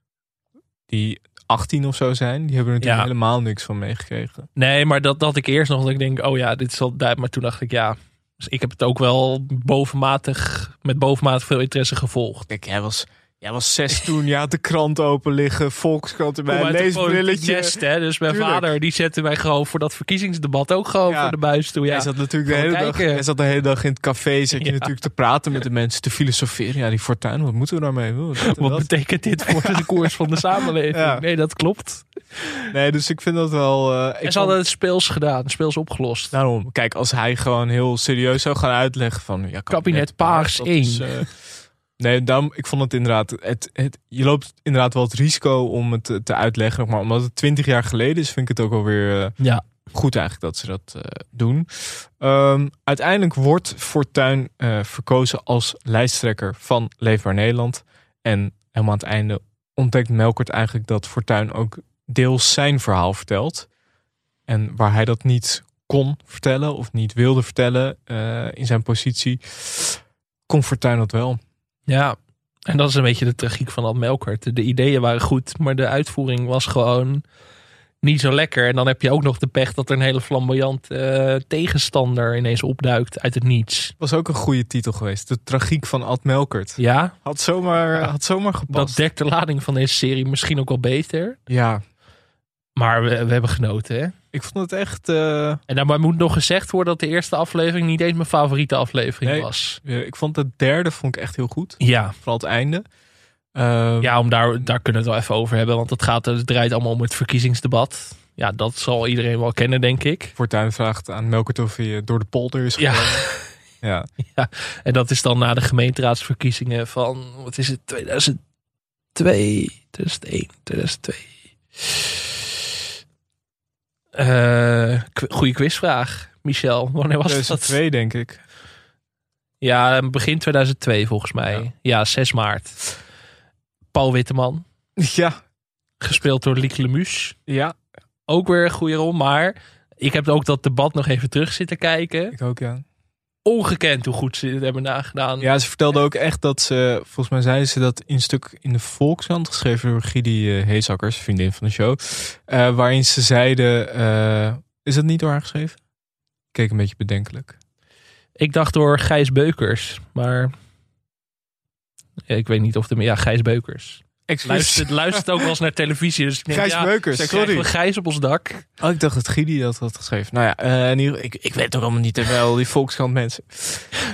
die 18 of zo zijn, die hebben er natuurlijk Ja. helemaal niks van meegekregen. Nee, maar dat, dat ik eerst nog, dat ik denk, oh ja, dit is al duidelijk. Maar toen dacht ik, ja, dus ik heb het ook wel bovenmatig, met bovenmatig veel interesse gevolgd. Kijk, jij was, jij was zes toen, je had de krant open liggen, Volkskrant erbij, een leesbrilletje. nest, hè? Dus mijn Tuurlijk. vader, die zette mij gewoon voor dat verkiezingsdebat ook gewoon Ja. voor de buis toe. Ja. Hij zat natuurlijk de hele, dag, hij zat de hele dag in het café, zat je Ja. natuurlijk te praten met de mensen, te filosoferen. Ja, die fortuin, wat moeten we daarmee? Wat dat. betekent dit voor de koers van de samenleving? Ja. Nee, dat klopt. Nee, dus ik vind dat wel... ik En ze hadden het speels gedaan, speels opgelost. Daarom, kijk, als hij gewoon heel serieus zou gaan uitleggen van... Ja, Kabinet Paars dat is, 1. Nee, daarom, ik vond het inderdaad... Het, het, je loopt inderdaad wel het risico om het te, te uitleggen. Maar omdat het twintig jaar geleden is, vind ik het ook wel weer eh, Ja. goed eigenlijk dat ze dat eh, doen. Ehm, uiteindelijk wordt Fortuyn eh, verkozen als lijsttrekker van Leefbaar Nederland. En helemaal aan het einde ontdekt Melkert eigenlijk dat Fortuyn ook deels zijn verhaal vertelt. En waar hij dat niet kon vertellen of niet wilde vertellen in zijn positie, kon Fortuyn dat wel. Ja, en dat is een beetje de tragiek van Ad Melkert. De ideeën waren goed, maar de uitvoering was gewoon niet zo lekker. En dan heb je ook nog de pech dat er een hele flamboyant eh, tegenstander ineens opduikt uit het niets. Was ook een goede titel geweest. De tragiek van Ad Melkert. Ja, Had zomaar, had zomaar dat gepast. dekt de lading van deze serie misschien ook wel beter. Ja, Maar we, we hebben genoten, hè? Ik vond het echt... eh, En daarbij moet nog gezegd worden dat de eerste aflevering niet eens mijn favoriete aflevering Nee. was. ik vond de derde vond ik echt heel goed. Ja, Vooral het einde. Ja om daar, daar kunnen we het wel even over hebben. Want het, gaat, het draait allemaal om het verkiezingsdebat. Ja, dat zal iedereen wel kennen, denk ik. Fortuyn vraagt aan Melkert of hij eh, door de polder is Ja. gekomen. Ja. En dat is dan na de gemeenteraadsverkiezingen van, wat is het, 2002, 2001, 2002. Eh, qu- goeie quizvraag, Michel. Wanneer was dat? 2002 denk ik. Ja, begin 2002 volgens mij. Ja. Ja, 6 maart. Paul Witteman, Ja, gespeeld door Lieke Lemus. ja, Ook weer een goede rol, maar ik heb ook dat debat nog even terug zitten kijken. ik ook ja. Ongekend hoe goed ze dit hebben nagedaan. Ja, ze vertelde ook echt dat ze, volgens mij zeiden ze dat in een stuk in de Volkskrant, geschreven door Gidi eh, Heesakkers, vriendin van de show, eh, waarin ze zeiden, eh, is dat niet door haar geschreven? Ik keek een beetje bedenkelijk. Ik dacht door Gijs Beukers, maar ja, ik weet niet of de ja Gijs Beukers. Luistert, luistert ook wel eens naar televisie, dus ik denk, Gijs ja, sorry. we Gijs op ons dak. Oh, ik dacht dat Gidi dat had geschreven. Nou ja, eh, in ieder, ik, ik weet ook allemaal niet, terwijl die Volkskrant mensen.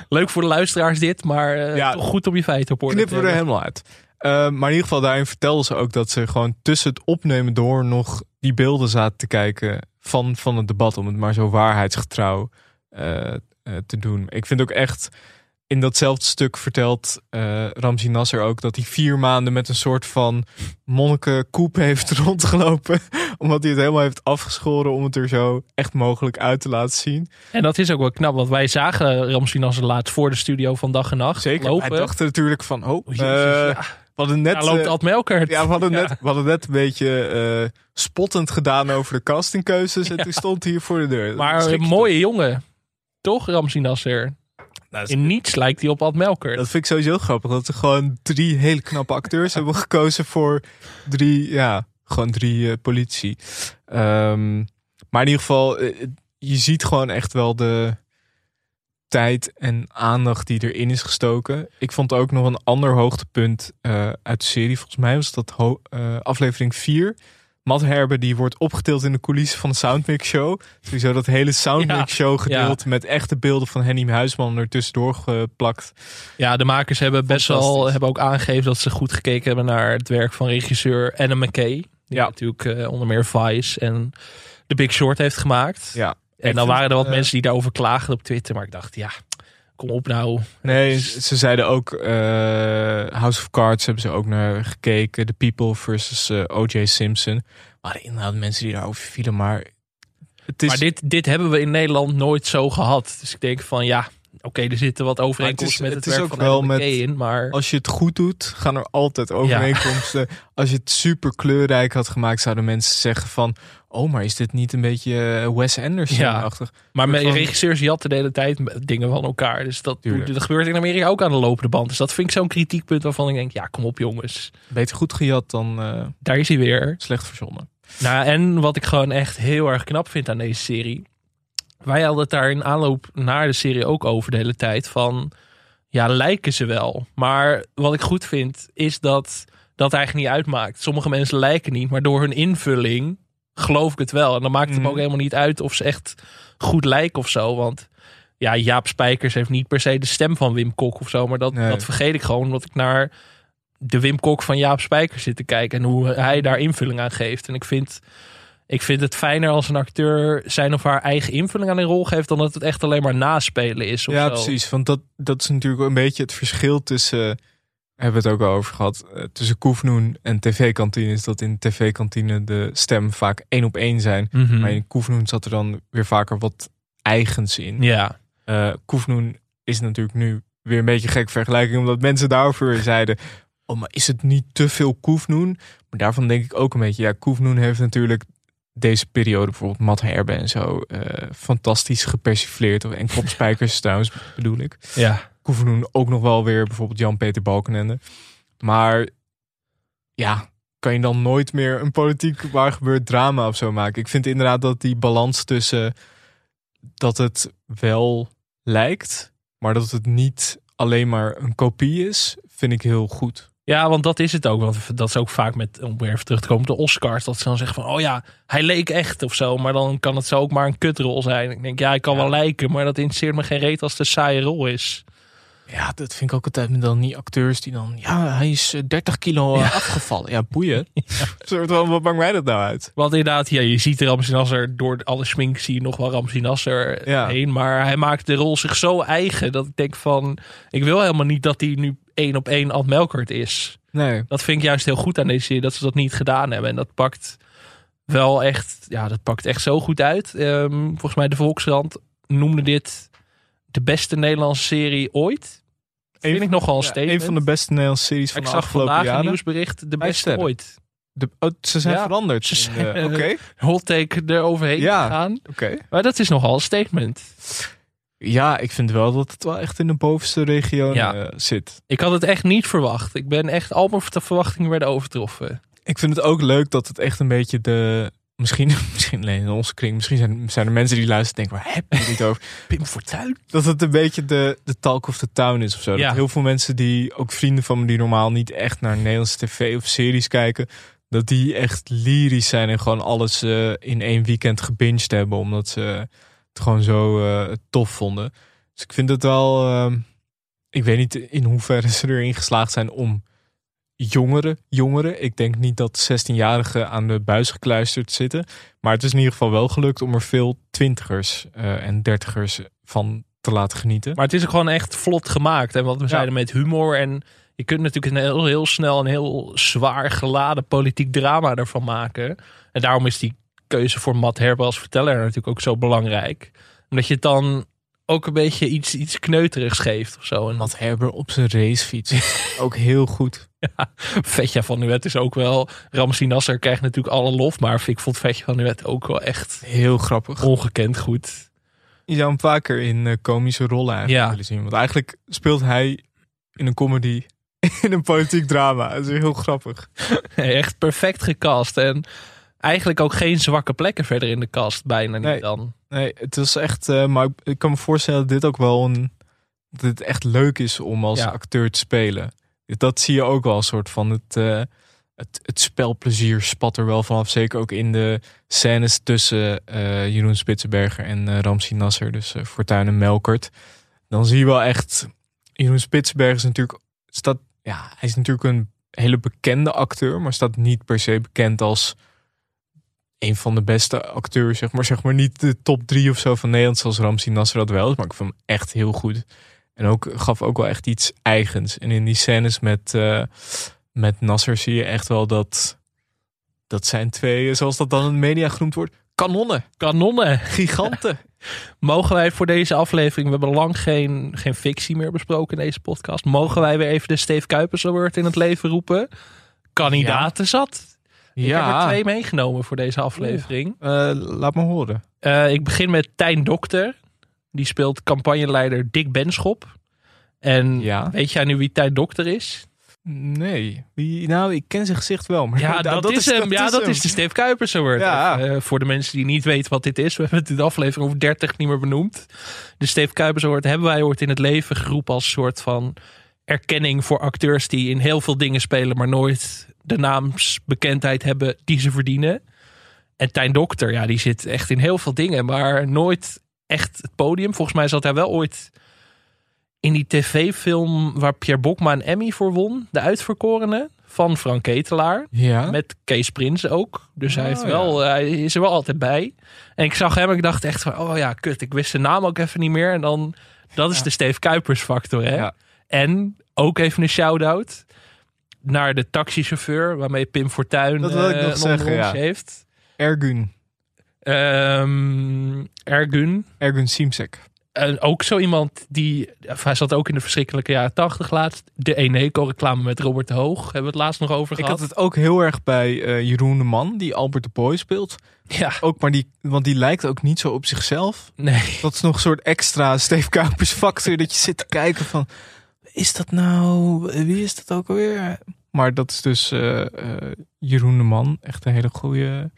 Leuk voor de luisteraars dit, maar eh, Ja. toch goed om je feiten op orde te knippen we er helemaal uit. Eh, maar in ieder geval, daarin vertelde ze ook dat ze gewoon tussen het opnemen door nog die beelden zaten te kijken van, van het debat. Om het maar zo waarheidsgetrouw eh, eh, te doen. Ik vind ook echt, in datzelfde stuk vertelt eh Ramzi Nasser ook dat hij vier maanden met een soort van monnikenkoep heeft rondgelopen. omdat hij het helemaal heeft afgeschoren om het er zo echt mogelijk uit te laten zien. En dat is ook wel knap, want wij zagen Ramsey Nasser laatst voor de studio van Dag en Nacht Zeker, lopen. hij dacht natuurlijk van, oh, Jezus, ja. we hadden net... Daar loopt eh, Ad Melkert. Ja, we hadden, net, Ja. we hadden net een beetje eh, spottend gedaan over de castingkeuzes. En Ja. toen stond hij hier voor de deur. Maar een mooie jongen. Toch, Ramsey Nasser? Nou, In niets lijkt hij op Ad Melkert. dat vind ik sowieso grappig. Dat ze gewoon drie hele knappe acteurs hebben gekozen voor drie, ja, gewoon drie eh, politici. Ehm, maar in ieder geval, eh, je ziet gewoon echt wel de tijd en aandacht die erin is gestoken. Ik vond ook nog een ander hoogtepunt eh, uit de serie. Volgens mij was dat eh, aflevering 4. Matt Herbe die wordt opgetild in de coulissen van de Soundmix Show. Sowieso dat hele Soundmix Show gedeelte met echte beelden van Henny Huisman er tussendoor geplakt. Ja, de makers hebben best wel hebben ook aangegeven dat ze goed gekeken hebben naar het werk van regisseur Anna McKay. Die Ja. natuurlijk eh, onder meer Vice en The Big Short heeft gemaakt. Ja. En dan waren er wat eh, mensen die daarover klaagden op Twitter. Maar ik dacht, ja, kom op nou. Nee, ze zeiden ook eh, House of Cards hebben ze ook naar gekeken. The People versus eh, O.J. Simpson. Maar inderdaad mensen die daarover vielen. Maar het is, Maar dit, dit hebben we in Nederland nooit zo gehad. Dus ik denk van, ja, oké, er zitten wat overeenkomsten met het het, is- werk het is van wel met- in. Maar als je het goed doet, gaan er altijd overeenkomsten. Als je het super kleurrijk had gemaakt, zouden mensen zeggen van... Oh, maar is dit niet een beetje eh, Wes Anderson-achtig? Maar met van- regisseurs jatten de hele tijd dingen van elkaar. Dus dat gebeurt in Amerika ook aan de lopende band. Dus dat vind ik zo'n kritiekpunt waarvan ik denk, ja, kom op jongens. Beter goed gejat dan eh, Daar is hij weer. slecht verzonnen. Nou, en wat ik gewoon echt heel erg knap vind aan deze serie. Wij hadden het daar in aanloop naar de serie ook over de hele tijd. Van, ja, lijken ze wel. Maar wat ik goed vind, is dat dat eigenlijk niet uitmaakt. Sommige mensen lijken niet, maar door hun invulling geloof ik het wel. En dan maakt het Mhm. me ook helemaal niet uit of ze echt goed lijken of zo. Want ja, Jaap Spijkers heeft niet per se de stem van Wim Kok of zo. Maar dat, Nee. dat vergeet ik gewoon, omdat ik naar de Wim Kok van Jaap Spijkers zit te kijken. En hoe hij daar invulling aan geeft. En ik vind, ik vind het fijner als een acteur zijn of haar eigen invulling aan een rol geeft. Dan dat het echt alleen maar naspelen is. Of Ja, zo. precies. Want dat, dat is natuurlijk een beetje het verschil tussen... eh, hebben we het ook al over gehad. eh, tussen Koefnoen en tv-kantine is dat in tv-kantine de stem vaak één op één zijn. Mhm. Maar in Koefnoen zat er dan weer vaker wat eigens in. Ja, Eh Koefnoen is natuurlijk nu weer een beetje gek vergelijking, omdat mensen daarover zeiden: Oh, maar is het niet te veel Koefnoen? Maar daarvan denk ik ook een beetje: ja, Koefnoen heeft natuurlijk deze periode, bijvoorbeeld Matt Herbe en zo, eh, fantastisch gepersifleerd. En kopspijkers trouwens, bedoel ik. ja. Koefnoen ook nog wel weer bijvoorbeeld Jan-Peter Balkenende. Maar ja, kan je dan nooit meer een politiek waar gebeurt drama of zo maken. Ik vind inderdaad dat die balans tussen dat het wel lijkt, maar dat het niet alleen maar een kopie is, vind ik heel goed. Ja, want dat is het ook. Want dat is ook vaak met, om weer even terug te komen, de Oscars. Dat ze dan zeggen van, oh ja, hij leek echt of zo. Maar dan kan het zo ook maar een kutrol zijn. Ik denk, ja, hij kan wel lijken, maar dat interesseert me geen reet als het een saaie rol is. Ja, dat vind ik ook altijd met dan die acteurs die dan... Ja, hij is eh, 30 kilo eh, afgevallen. Ja, boeien. Soort van, wat maakt mij dat nou uit? Want inderdaad, ja, je ziet Ramsey Nasser door alle schmink zie je nog wel Ramsey Nasser Ja. heen. Maar hij maakt de rol zich zo eigen dat ik denk van... Ik wil helemaal niet dat hij nu één op één Ad Melkert is. Nee. Dat vind ik juist heel goed aan deze serie, dat ze dat niet gedaan hebben. En dat pakt wel echt, ja, dat pakt echt zo goed uit. Ehm, volgens mij de Volkskrant noemde dit de beste Nederlandse serie ooit. Vind ik nogal een Ja, statement. een van de beste Nederlandse series van ik de zag afgelopen vandaag een jaren. nieuwsbericht, de beste ooit. De, oh, ze zijn Ja, veranderd. ze zijn, Oké. eh, Hot take eroverheen Ja, gegaan. oké. Maar dat is nogal een statement. Ja, ik vind wel dat het wel echt in de bovenste regio Ja. eh, zit. Ik had het echt niet verwacht. Ik ben echt, al mijn verwachtingen werden overtroffen. Ik vind het ook leuk dat het echt een beetje de... Misschien, misschien alleen in onze kring. Misschien zijn, zijn er mensen die luisteren en denken... Waar heb je het over? Pim Fortuyn. Dat het een beetje de, de talk of the town is of zo. Ja. Dat heel veel mensen die, ook vrienden van me... die normaal niet echt naar Nederlandse tv of series kijken... dat die echt lyrisch zijn en gewoon alles eh, in één weekend gebinged hebben. Omdat ze het gewoon zo eh, tof vonden. Dus ik vind het wel... ehm, ik weet niet in hoeverre ze erin geslaagd zijn om jongeren, jongeren. Ik denk niet dat 16-jarigen aan de buis gekluisterd zitten. Maar het is in ieder geval wel gelukt om er veel twintigers eh, en dertigers van te laten genieten. Maar het is ook gewoon echt vlot gemaakt. En wat we zeiden met humor. En je kunt natuurlijk een heel, heel snel een heel zwaar geladen politiek drama ervan maken. En daarom is die keuze voor Matt Herber als verteller natuurlijk ook zo belangrijk. Omdat je het dan ook een beetje iets, iets kneuterigs geeft of zo. En Matt Herber op zijn racefiets. ook heel goed. Ja, Vetje van Nuet is ook wel... Ramsey Nasser krijgt natuurlijk alle lof. Maar ik vond Vetje van Nuet ook wel echt Heel grappig. ongekend goed. Je zou hem vaker in eh, komische rollen eigenlijk Ja. willen zien. Want eigenlijk speelt hij in een comedy in een politiek drama. Dat is heel grappig. Echt perfect gecast. En eigenlijk ook geen zwakke plekken verder in de cast. Bijna niet Nee. dan. Nee, het is echt... eh, maar ik, kan me voorstellen dat dit ook wel een... Dat het echt leuk is om als Ja. acteur te spelen. Dat zie je ook wel een soort van het... eh, het, het spelplezier spat er wel vanaf. Zeker ook in de scènes tussen eh, Jeroen Spitsenberger en eh, Ramsi Nasser. Dus eh, Fortuyn en Melkert. Dan zie je wel echt... Jeroen Spitsenberger is natuurlijk... Staat, ja, hij is natuurlijk een hele bekende acteur. Maar staat niet per se bekend als een van de beste acteurs. Zeg maar, zeg maar niet de top drie of zo van Nederland. Zoals Ramsi Nasser dat wel is. Maar ik vond hem echt heel goed. En ook, gaf ook wel echt iets eigens. En in die scènes met, eh, met Nasser zie je echt wel dat... Dat zijn twee, zoals dat dan in media genoemd wordt, kanonnen. Kanonnen. Giganten. Mogen wij voor deze aflevering, we hebben lang geen, geen fictie meer besproken in deze podcast. Mogen wij weer even de Steve Kuipers Award in het leven roepen? Kandidaten zat. Ik heb er twee meegenomen voor deze aflevering. Eh, laat me horen. Eh, ik begin met Tijn Dokter. Die speelt campagneleider Dick Benschop. En Ja. weet jij nu wie Tijn Dokter is? Nee. Wie, nou, ik ken zijn gezicht wel. Maar Ja, dat, is hem. ja, dat hem. is de Steve Kuipers Award. Ja. Eh, voor de mensen die niet weten wat dit is. We hebben het in de aflevering over 30 niet meer benoemd. De Steve Kuipers Award hebben wij ooit in het leven geroepen als soort van erkenning voor acteurs die in heel veel dingen spelen, maar nooit de naamsbekendheid hebben die ze verdienen. En Tijn Dokter, ja, die zit echt in heel veel dingen, maar nooit echt het podium. Volgens mij zat hij wel ooit in die tv-film waar Pierre Bokma een Emmy voor won. De Uitverkorene van Frank Ketelaar. Ja. Met Kees Prins ook. Dus hij, Oh, heeft wel, hij is er wel altijd bij. En ik zag hem en ik dacht echt van... Oh ja, kut. Ik wist zijn naam ook even niet meer. En dan... Dat is de Steve Kuipers factor, hè? En ook even een shout-out naar de taxichauffeur... waarmee Pim Fortuyn Dat wil ik eh, nog zeggen, ja. heeft. Ergun. Ehm, Ergun. Ergun Simsek. En ook zo iemand die... Hij zat ook in de verschrikkelijke jaren tachtig laatst. De Eneco-reclame met Robert de Hoog. Hebben we het laatst nog over Ik gehad. had het ook heel erg bij eh, Jeroen de Man, die Albert de Boy speelt. Ja. Ook, maar die, want die lijkt ook niet zo op zichzelf. Nee. Dat is nog een soort extra Steve Kuipers factor. dat je zit te kijken van, is dat nou, wie is dat ook alweer? Maar dat is dus eh, eh, Jeroen de Man. Echt een hele goede,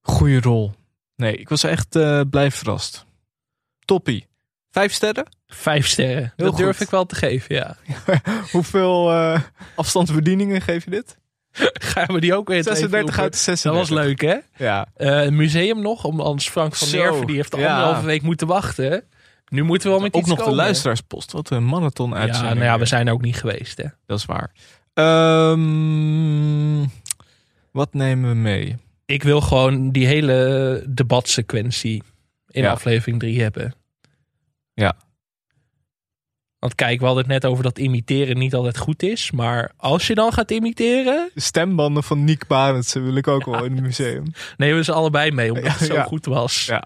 goede rol. Nee, ik was echt eh, blij verrast. Toppie. Vijf sterren? Vijf sterren. Heel dat durf ik wel te geven, ja. Hoeveel afstandsbedieningen geef je dit? Gaan we die ook weer 36 uit de 36. Dat was leuk, hè? Ja. Museum nog, om anders Frank van Nerven, die heeft ja. anderhalve week moeten wachten. Nu moeten we wel met Ook iets nog de luisteraarspost. Wat een marathon Ja, uitzending. nou ja, we zijn er ook niet geweest, hè? Dat is waar. Ehm, wat nemen we mee? Ik wil gewoon die hele debatsequentie in Ja. aflevering 3 hebben. Ja. Want kijk, we hadden het net over dat imiteren niet altijd goed is. Maar als je dan gaat imiteren, De stembanden van Nick Barendse wil ik ook wel in het museum. nemen we ze allebei mee. Omdat het zo goed was. Ja.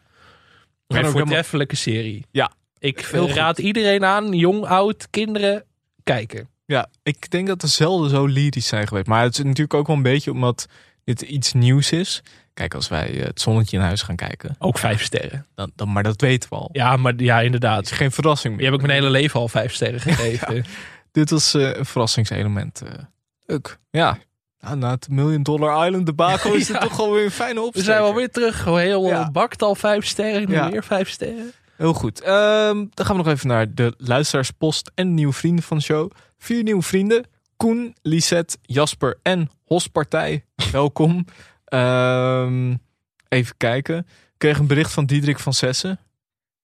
Een voortreffelijke serie. Ja. Ik raad iedereen aan, jong, oud, kinderen, kijken. Ja, ik denk dat er zelden zo lyrisch zijn geweest. Maar het is natuurlijk ook wel een beetje omdat dit iets nieuws is. Kijk, als wij eh, het zonnetje in huis gaan kijken, Ook vijf sterren. dan, dan, maar dat weten we al. Ja, maar ja, inderdaad. is geen verrassing meer. heb ik mijn hele leven al vijf sterren gegeven. Dit was eh, een verrassingselement. eh. Leuk. Ja. Nou, na het Million Dollar Island debakel is het Ja. toch wel weer een fijne We opsteker. zijn wel weer terug. Gewoon heel Ja. bakt al vijf sterren. Nu weer vijf sterren. Heel goed. Ehm, dan gaan we nog even naar de luisteraarspost en nieuwe vrienden van de show. Vier nieuwe vrienden. Koen, Lisette, Jasper en Hospartij. Welkom. Ehm, even kijken. Ik kreeg een bericht van Diederik van Sessen.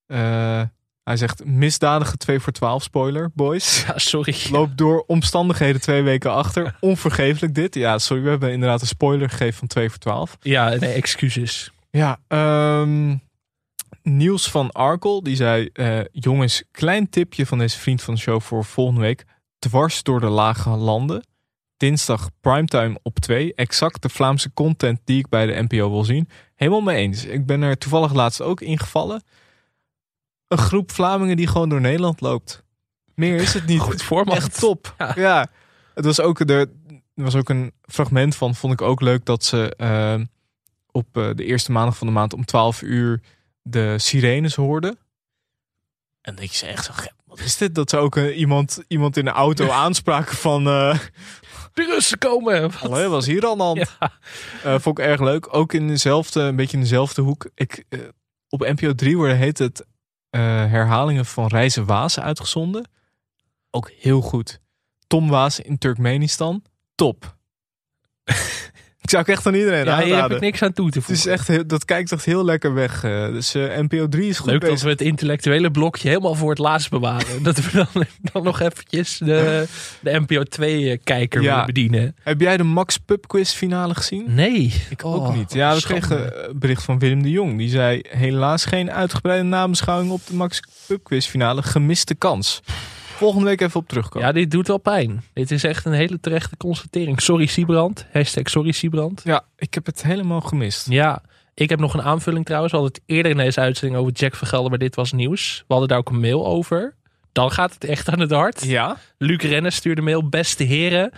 Eh, hij zegt misdadige 2 voor 12 spoiler, boys. Ja, sorry. Loopt door omstandigheden twee weken achter. Onvergeeflijk dit. Ja, sorry, we hebben inderdaad een spoiler gegeven van 2 voor 12. Ja, nee, excuses. Ja, ehm, Niels van Arkel, die zei... eh, jongens, klein tipje van deze vriend van de show voor volgende week. Dwars door de lage landen. Dinsdag primetime op 2. Exact de Vlaamse content die ik bij de NPO wil zien. Helemaal mee eens. Ik ben er toevallig laatst ook ingevallen. Een groep Vlamingen die gewoon door Nederland loopt. Meer is het niet. Goed format. Echt top. Ja. Ja. Het was ook, er, er was ook een fragment van, vond ik ook leuk, dat ze eh, op eh, de eerste maandag van de maand om 12 uur de sirenes hoorden. En dat je echt zo, "Gek, wat is dit? Dat ze ook eh, iemand, iemand in de auto aanspraken van, De Russen komen. hallo, was hier hand? Ja. Eh, vond ik erg leuk. Ook in dezelfde, een beetje in dezelfde hoek. Ik, op NPO 3 worden heet het herhalingen van Reizen Waas uitgezonden. Ook heel goed. Tom Waas in Turkmenistan. Top. ik zou ik echt aan iedereen Ja, hier heb aanraden. ik niks aan toe te Het is voegen. echt, heel- dat kijkt echt heel lekker weg. eh. dus eh, NPO 3 is goed Leuk dat we het intellectuele blokje helemaal voor het laatst bewaren. dat we dan, dan nog eventjes de, de NPO 2-kijker Ja. willen bedienen. Heb jij de Max Pub Quiz finale gezien? Nee. Ik Oh, ook niet. Ja, we kregen een bericht van Willem de Jong. Die zei helaas geen uitgebreide nabeschouwing op de Max Pub Quiz finale. Gemiste kans. Volgende week even op terugkomen. Ja, dit doet wel pijn. Dit is echt een hele terechte constatering. Sorry Siebrand. Hashtag sorry Siebrand. Ja, ik heb het helemaal gemist. Ja, ik heb nog een aanvulling trouwens. We hadden het eerder in deze uitzending over Jack Vergelder, maar dit was nieuws. We hadden daar ook een mail over. Dan gaat het echt aan het hart. Ja? Luc Rennes stuurde mail. Beste heren,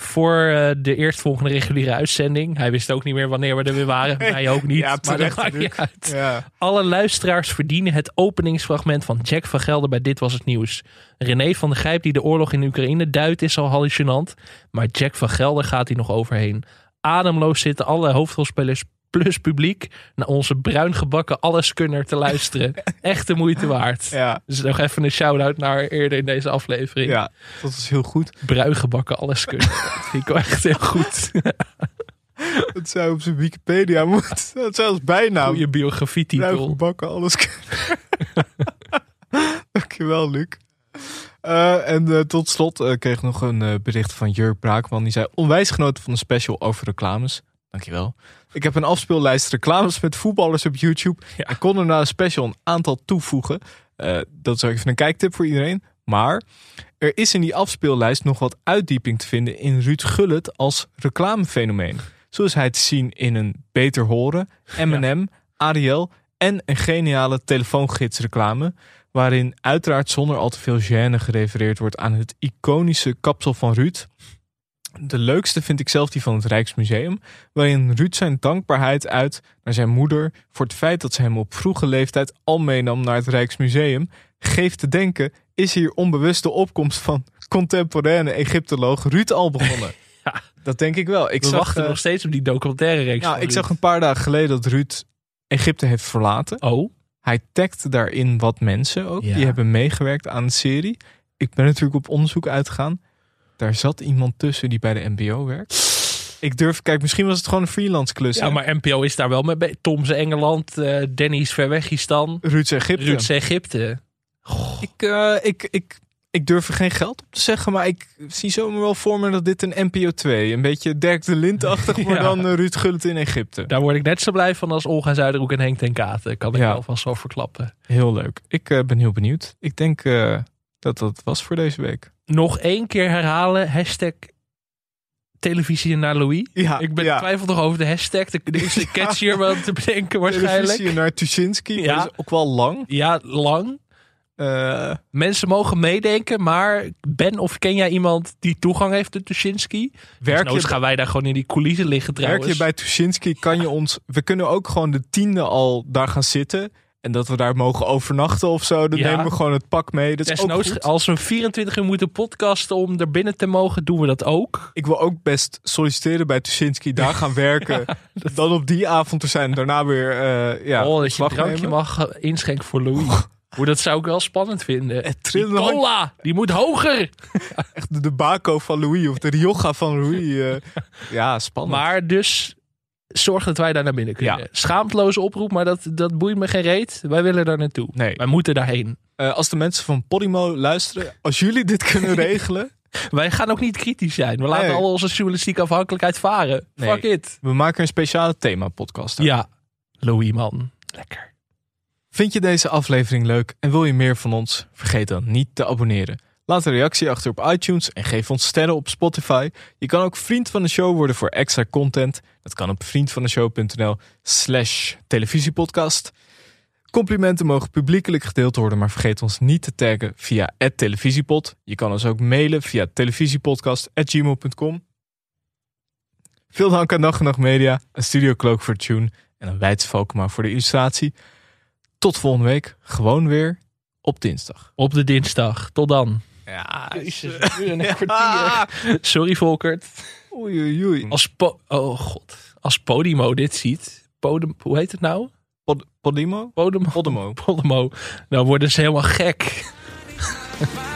voor eh, de eerstvolgende reguliere uitzending. Hij wist ook niet meer wanneer we er weer waren. Wij ook niet. Ja, maar dat maakt niet uit. Ja. Alle luisteraars verdienen het openingsfragment van Jack van Gelder bij Dit Was Het Nieuws. René van der Grijp die de oorlog in Oekraïne duidt is al hallucinant. Maar Jack van Gelder gaat hier nog overheen. Ademloos zitten alle hoofdrolspelers plus publiek naar onze bruin gebakken alleskunner te luisteren. Echt de moeite waard. Ja. Dus nog even een shout-out naar eerder in deze aflevering. ja, dat is heel goed. Bruin gebakken alleskunner. dat vind ik wel echt heel goed. Dat zou op zijn Wikipedia moeten. Dat zou als bijnaam. Goeie biografietitel. bakken, alles kunnen. Dankjewel, Luc. Eh, en eh, tot slot eh, kreeg ik nog een bericht van Jurk Braakman. Die zei onwijs genoten van de special over reclames. Dankjewel. Ik heb een afspeellijst reclames met voetballers op YouTube. En kon er na de special een aantal toevoegen. Eh, dat is ook even een kijktip voor iedereen. Maar er is in die afspeellijst nog wat uitdieping te vinden in Ruud Gullit als reclamefenomeen. Zo is hij te zien in een Beter Horen, M&M, Ariel en een geniale telefoongidsreclame. Waarin uiteraard zonder al te veel gêne gerefereerd wordt aan het iconische kapsel van Ruud. De leukste vind ik zelf die van het Rijksmuseum, waarin Ruud zijn dankbaarheid uit naar zijn moeder voor het feit dat ze hem op vroege leeftijd al meenam naar het Rijksmuseum. Geeft te denken, is hier onbewust de opkomst van contemporaine Egyptoloog Ruud al begonnen? Dat denk ik wel. Ik We zag, wachten eh, nog steeds op die documentaire reeks. nou, ik zag een paar dagen geleden dat Ruud Egypte heeft verlaten. Oh, Hij tagt daarin wat mensen ook. Ja. Die hebben meegewerkt aan de serie. Ik ben natuurlijk op onderzoek uitgegaan. Daar zat iemand tussen die bij de NPO werkt. Ik durf, kijk, misschien was het gewoon een freelance klus. ja, hè? maar NPO is daar wel mee. Tom's Engeland, eh Danny's Verwegistan, Ruud's Egypte. Ruud's Egypte. Ik, eh, ik, ik, ik durf er geen geld op te zeggen, maar ik zie zomaar wel voor me dat dit een NPO 2, een beetje Dirk de Lint-achtig, maar Ja. dan eh, Ruud Gullit in Egypte. Daar word ik net zo blij van als Olga Zuiderhoek en Henk ten Katen. Kan ik Ja. wel vast zo verklappen. Heel leuk. Ik ben heel benieuwd. Ik denk dat dat was voor deze week. Nog één keer herhalen. Hashtag televisie naar Louis. Ja, ik ben ja. twijfel nog over de hashtag. Er is een catchier wel te bedenken waarschijnlijk. Televisie naar Tuschinski, Ja. dat is ook wel lang. Ja, lang. Eh, Mensen mogen meedenken, maar ben of ken jij iemand die toegang heeft tot Tuschinski? werk, Nooit je, gaan wij daar gewoon in die coulissen liggen trouwens. werk je bij Tuschinski, kan je ons... We kunnen ook gewoon de tiende al daar gaan zitten... En dat we daar mogen overnachten of zo. Dan Ja. nemen we gewoon het pak mee. Dat is ook goed. als we 24 uur moeten podcasten om er binnen te mogen, doen we dat ook. Ik wil ook best solliciteren bij Tuschinski. Daar gaan werken. Dan op die avond er zijn. Daarna weer eh ja, oh, dat je een drankje nemen. mag eh, inschenken voor Louis. Hoe dat zou ik wel spannend vinden. Die cola, die moet hoger. Echt de, de Baco van Louis of de Rioja van Louis. eh. ja, spannend. Maar dus zorg dat wij daar naar binnen kunnen. Ja. Schaamteloze oproep, maar dat, dat boeit me geen reet. Wij willen daar naartoe. Nee. Wij moeten daarheen. Eh, als de mensen van Podimo luisteren, als jullie dit kunnen regelen. Wij gaan ook niet kritisch zijn. We laten Nee. al onze journalistieke afhankelijkheid varen. Nee. Fuck it. We maken een speciale thema-podcast. Ja, Louis man. Lekker. Vind je deze aflevering leuk en wil je meer van ons? Vergeet dan niet te abonneren. Laat een reactie achter op iTunes en geef ons sterren op Spotify. Je kan ook vriend van de show worden voor extra content. Dat kan op vriendvandeshow.nl slash televisiepodcast. Complimenten mogen publiekelijk gedeeld worden, maar vergeet ons niet te taggen via televisiepod. Je kan ons ook mailen via televisiepodcast.gmail.com. Veel dank aan Dag en Nacht Media, een Studio Cloak voor tune en een Volkema voor de illustratie. Tot volgende week, gewoon weer op dinsdag. Op de dinsdag. Tot dan. Ja, Jezus, nu een kwartier. Sorry Volkert. Oei, oei, oei. Als po oh god. Als Podimo dit ziet. Podem, hoe heet het nou? Pod- Podimo? Podemo. Podimo. Podemo. Dan worden ze helemaal gek.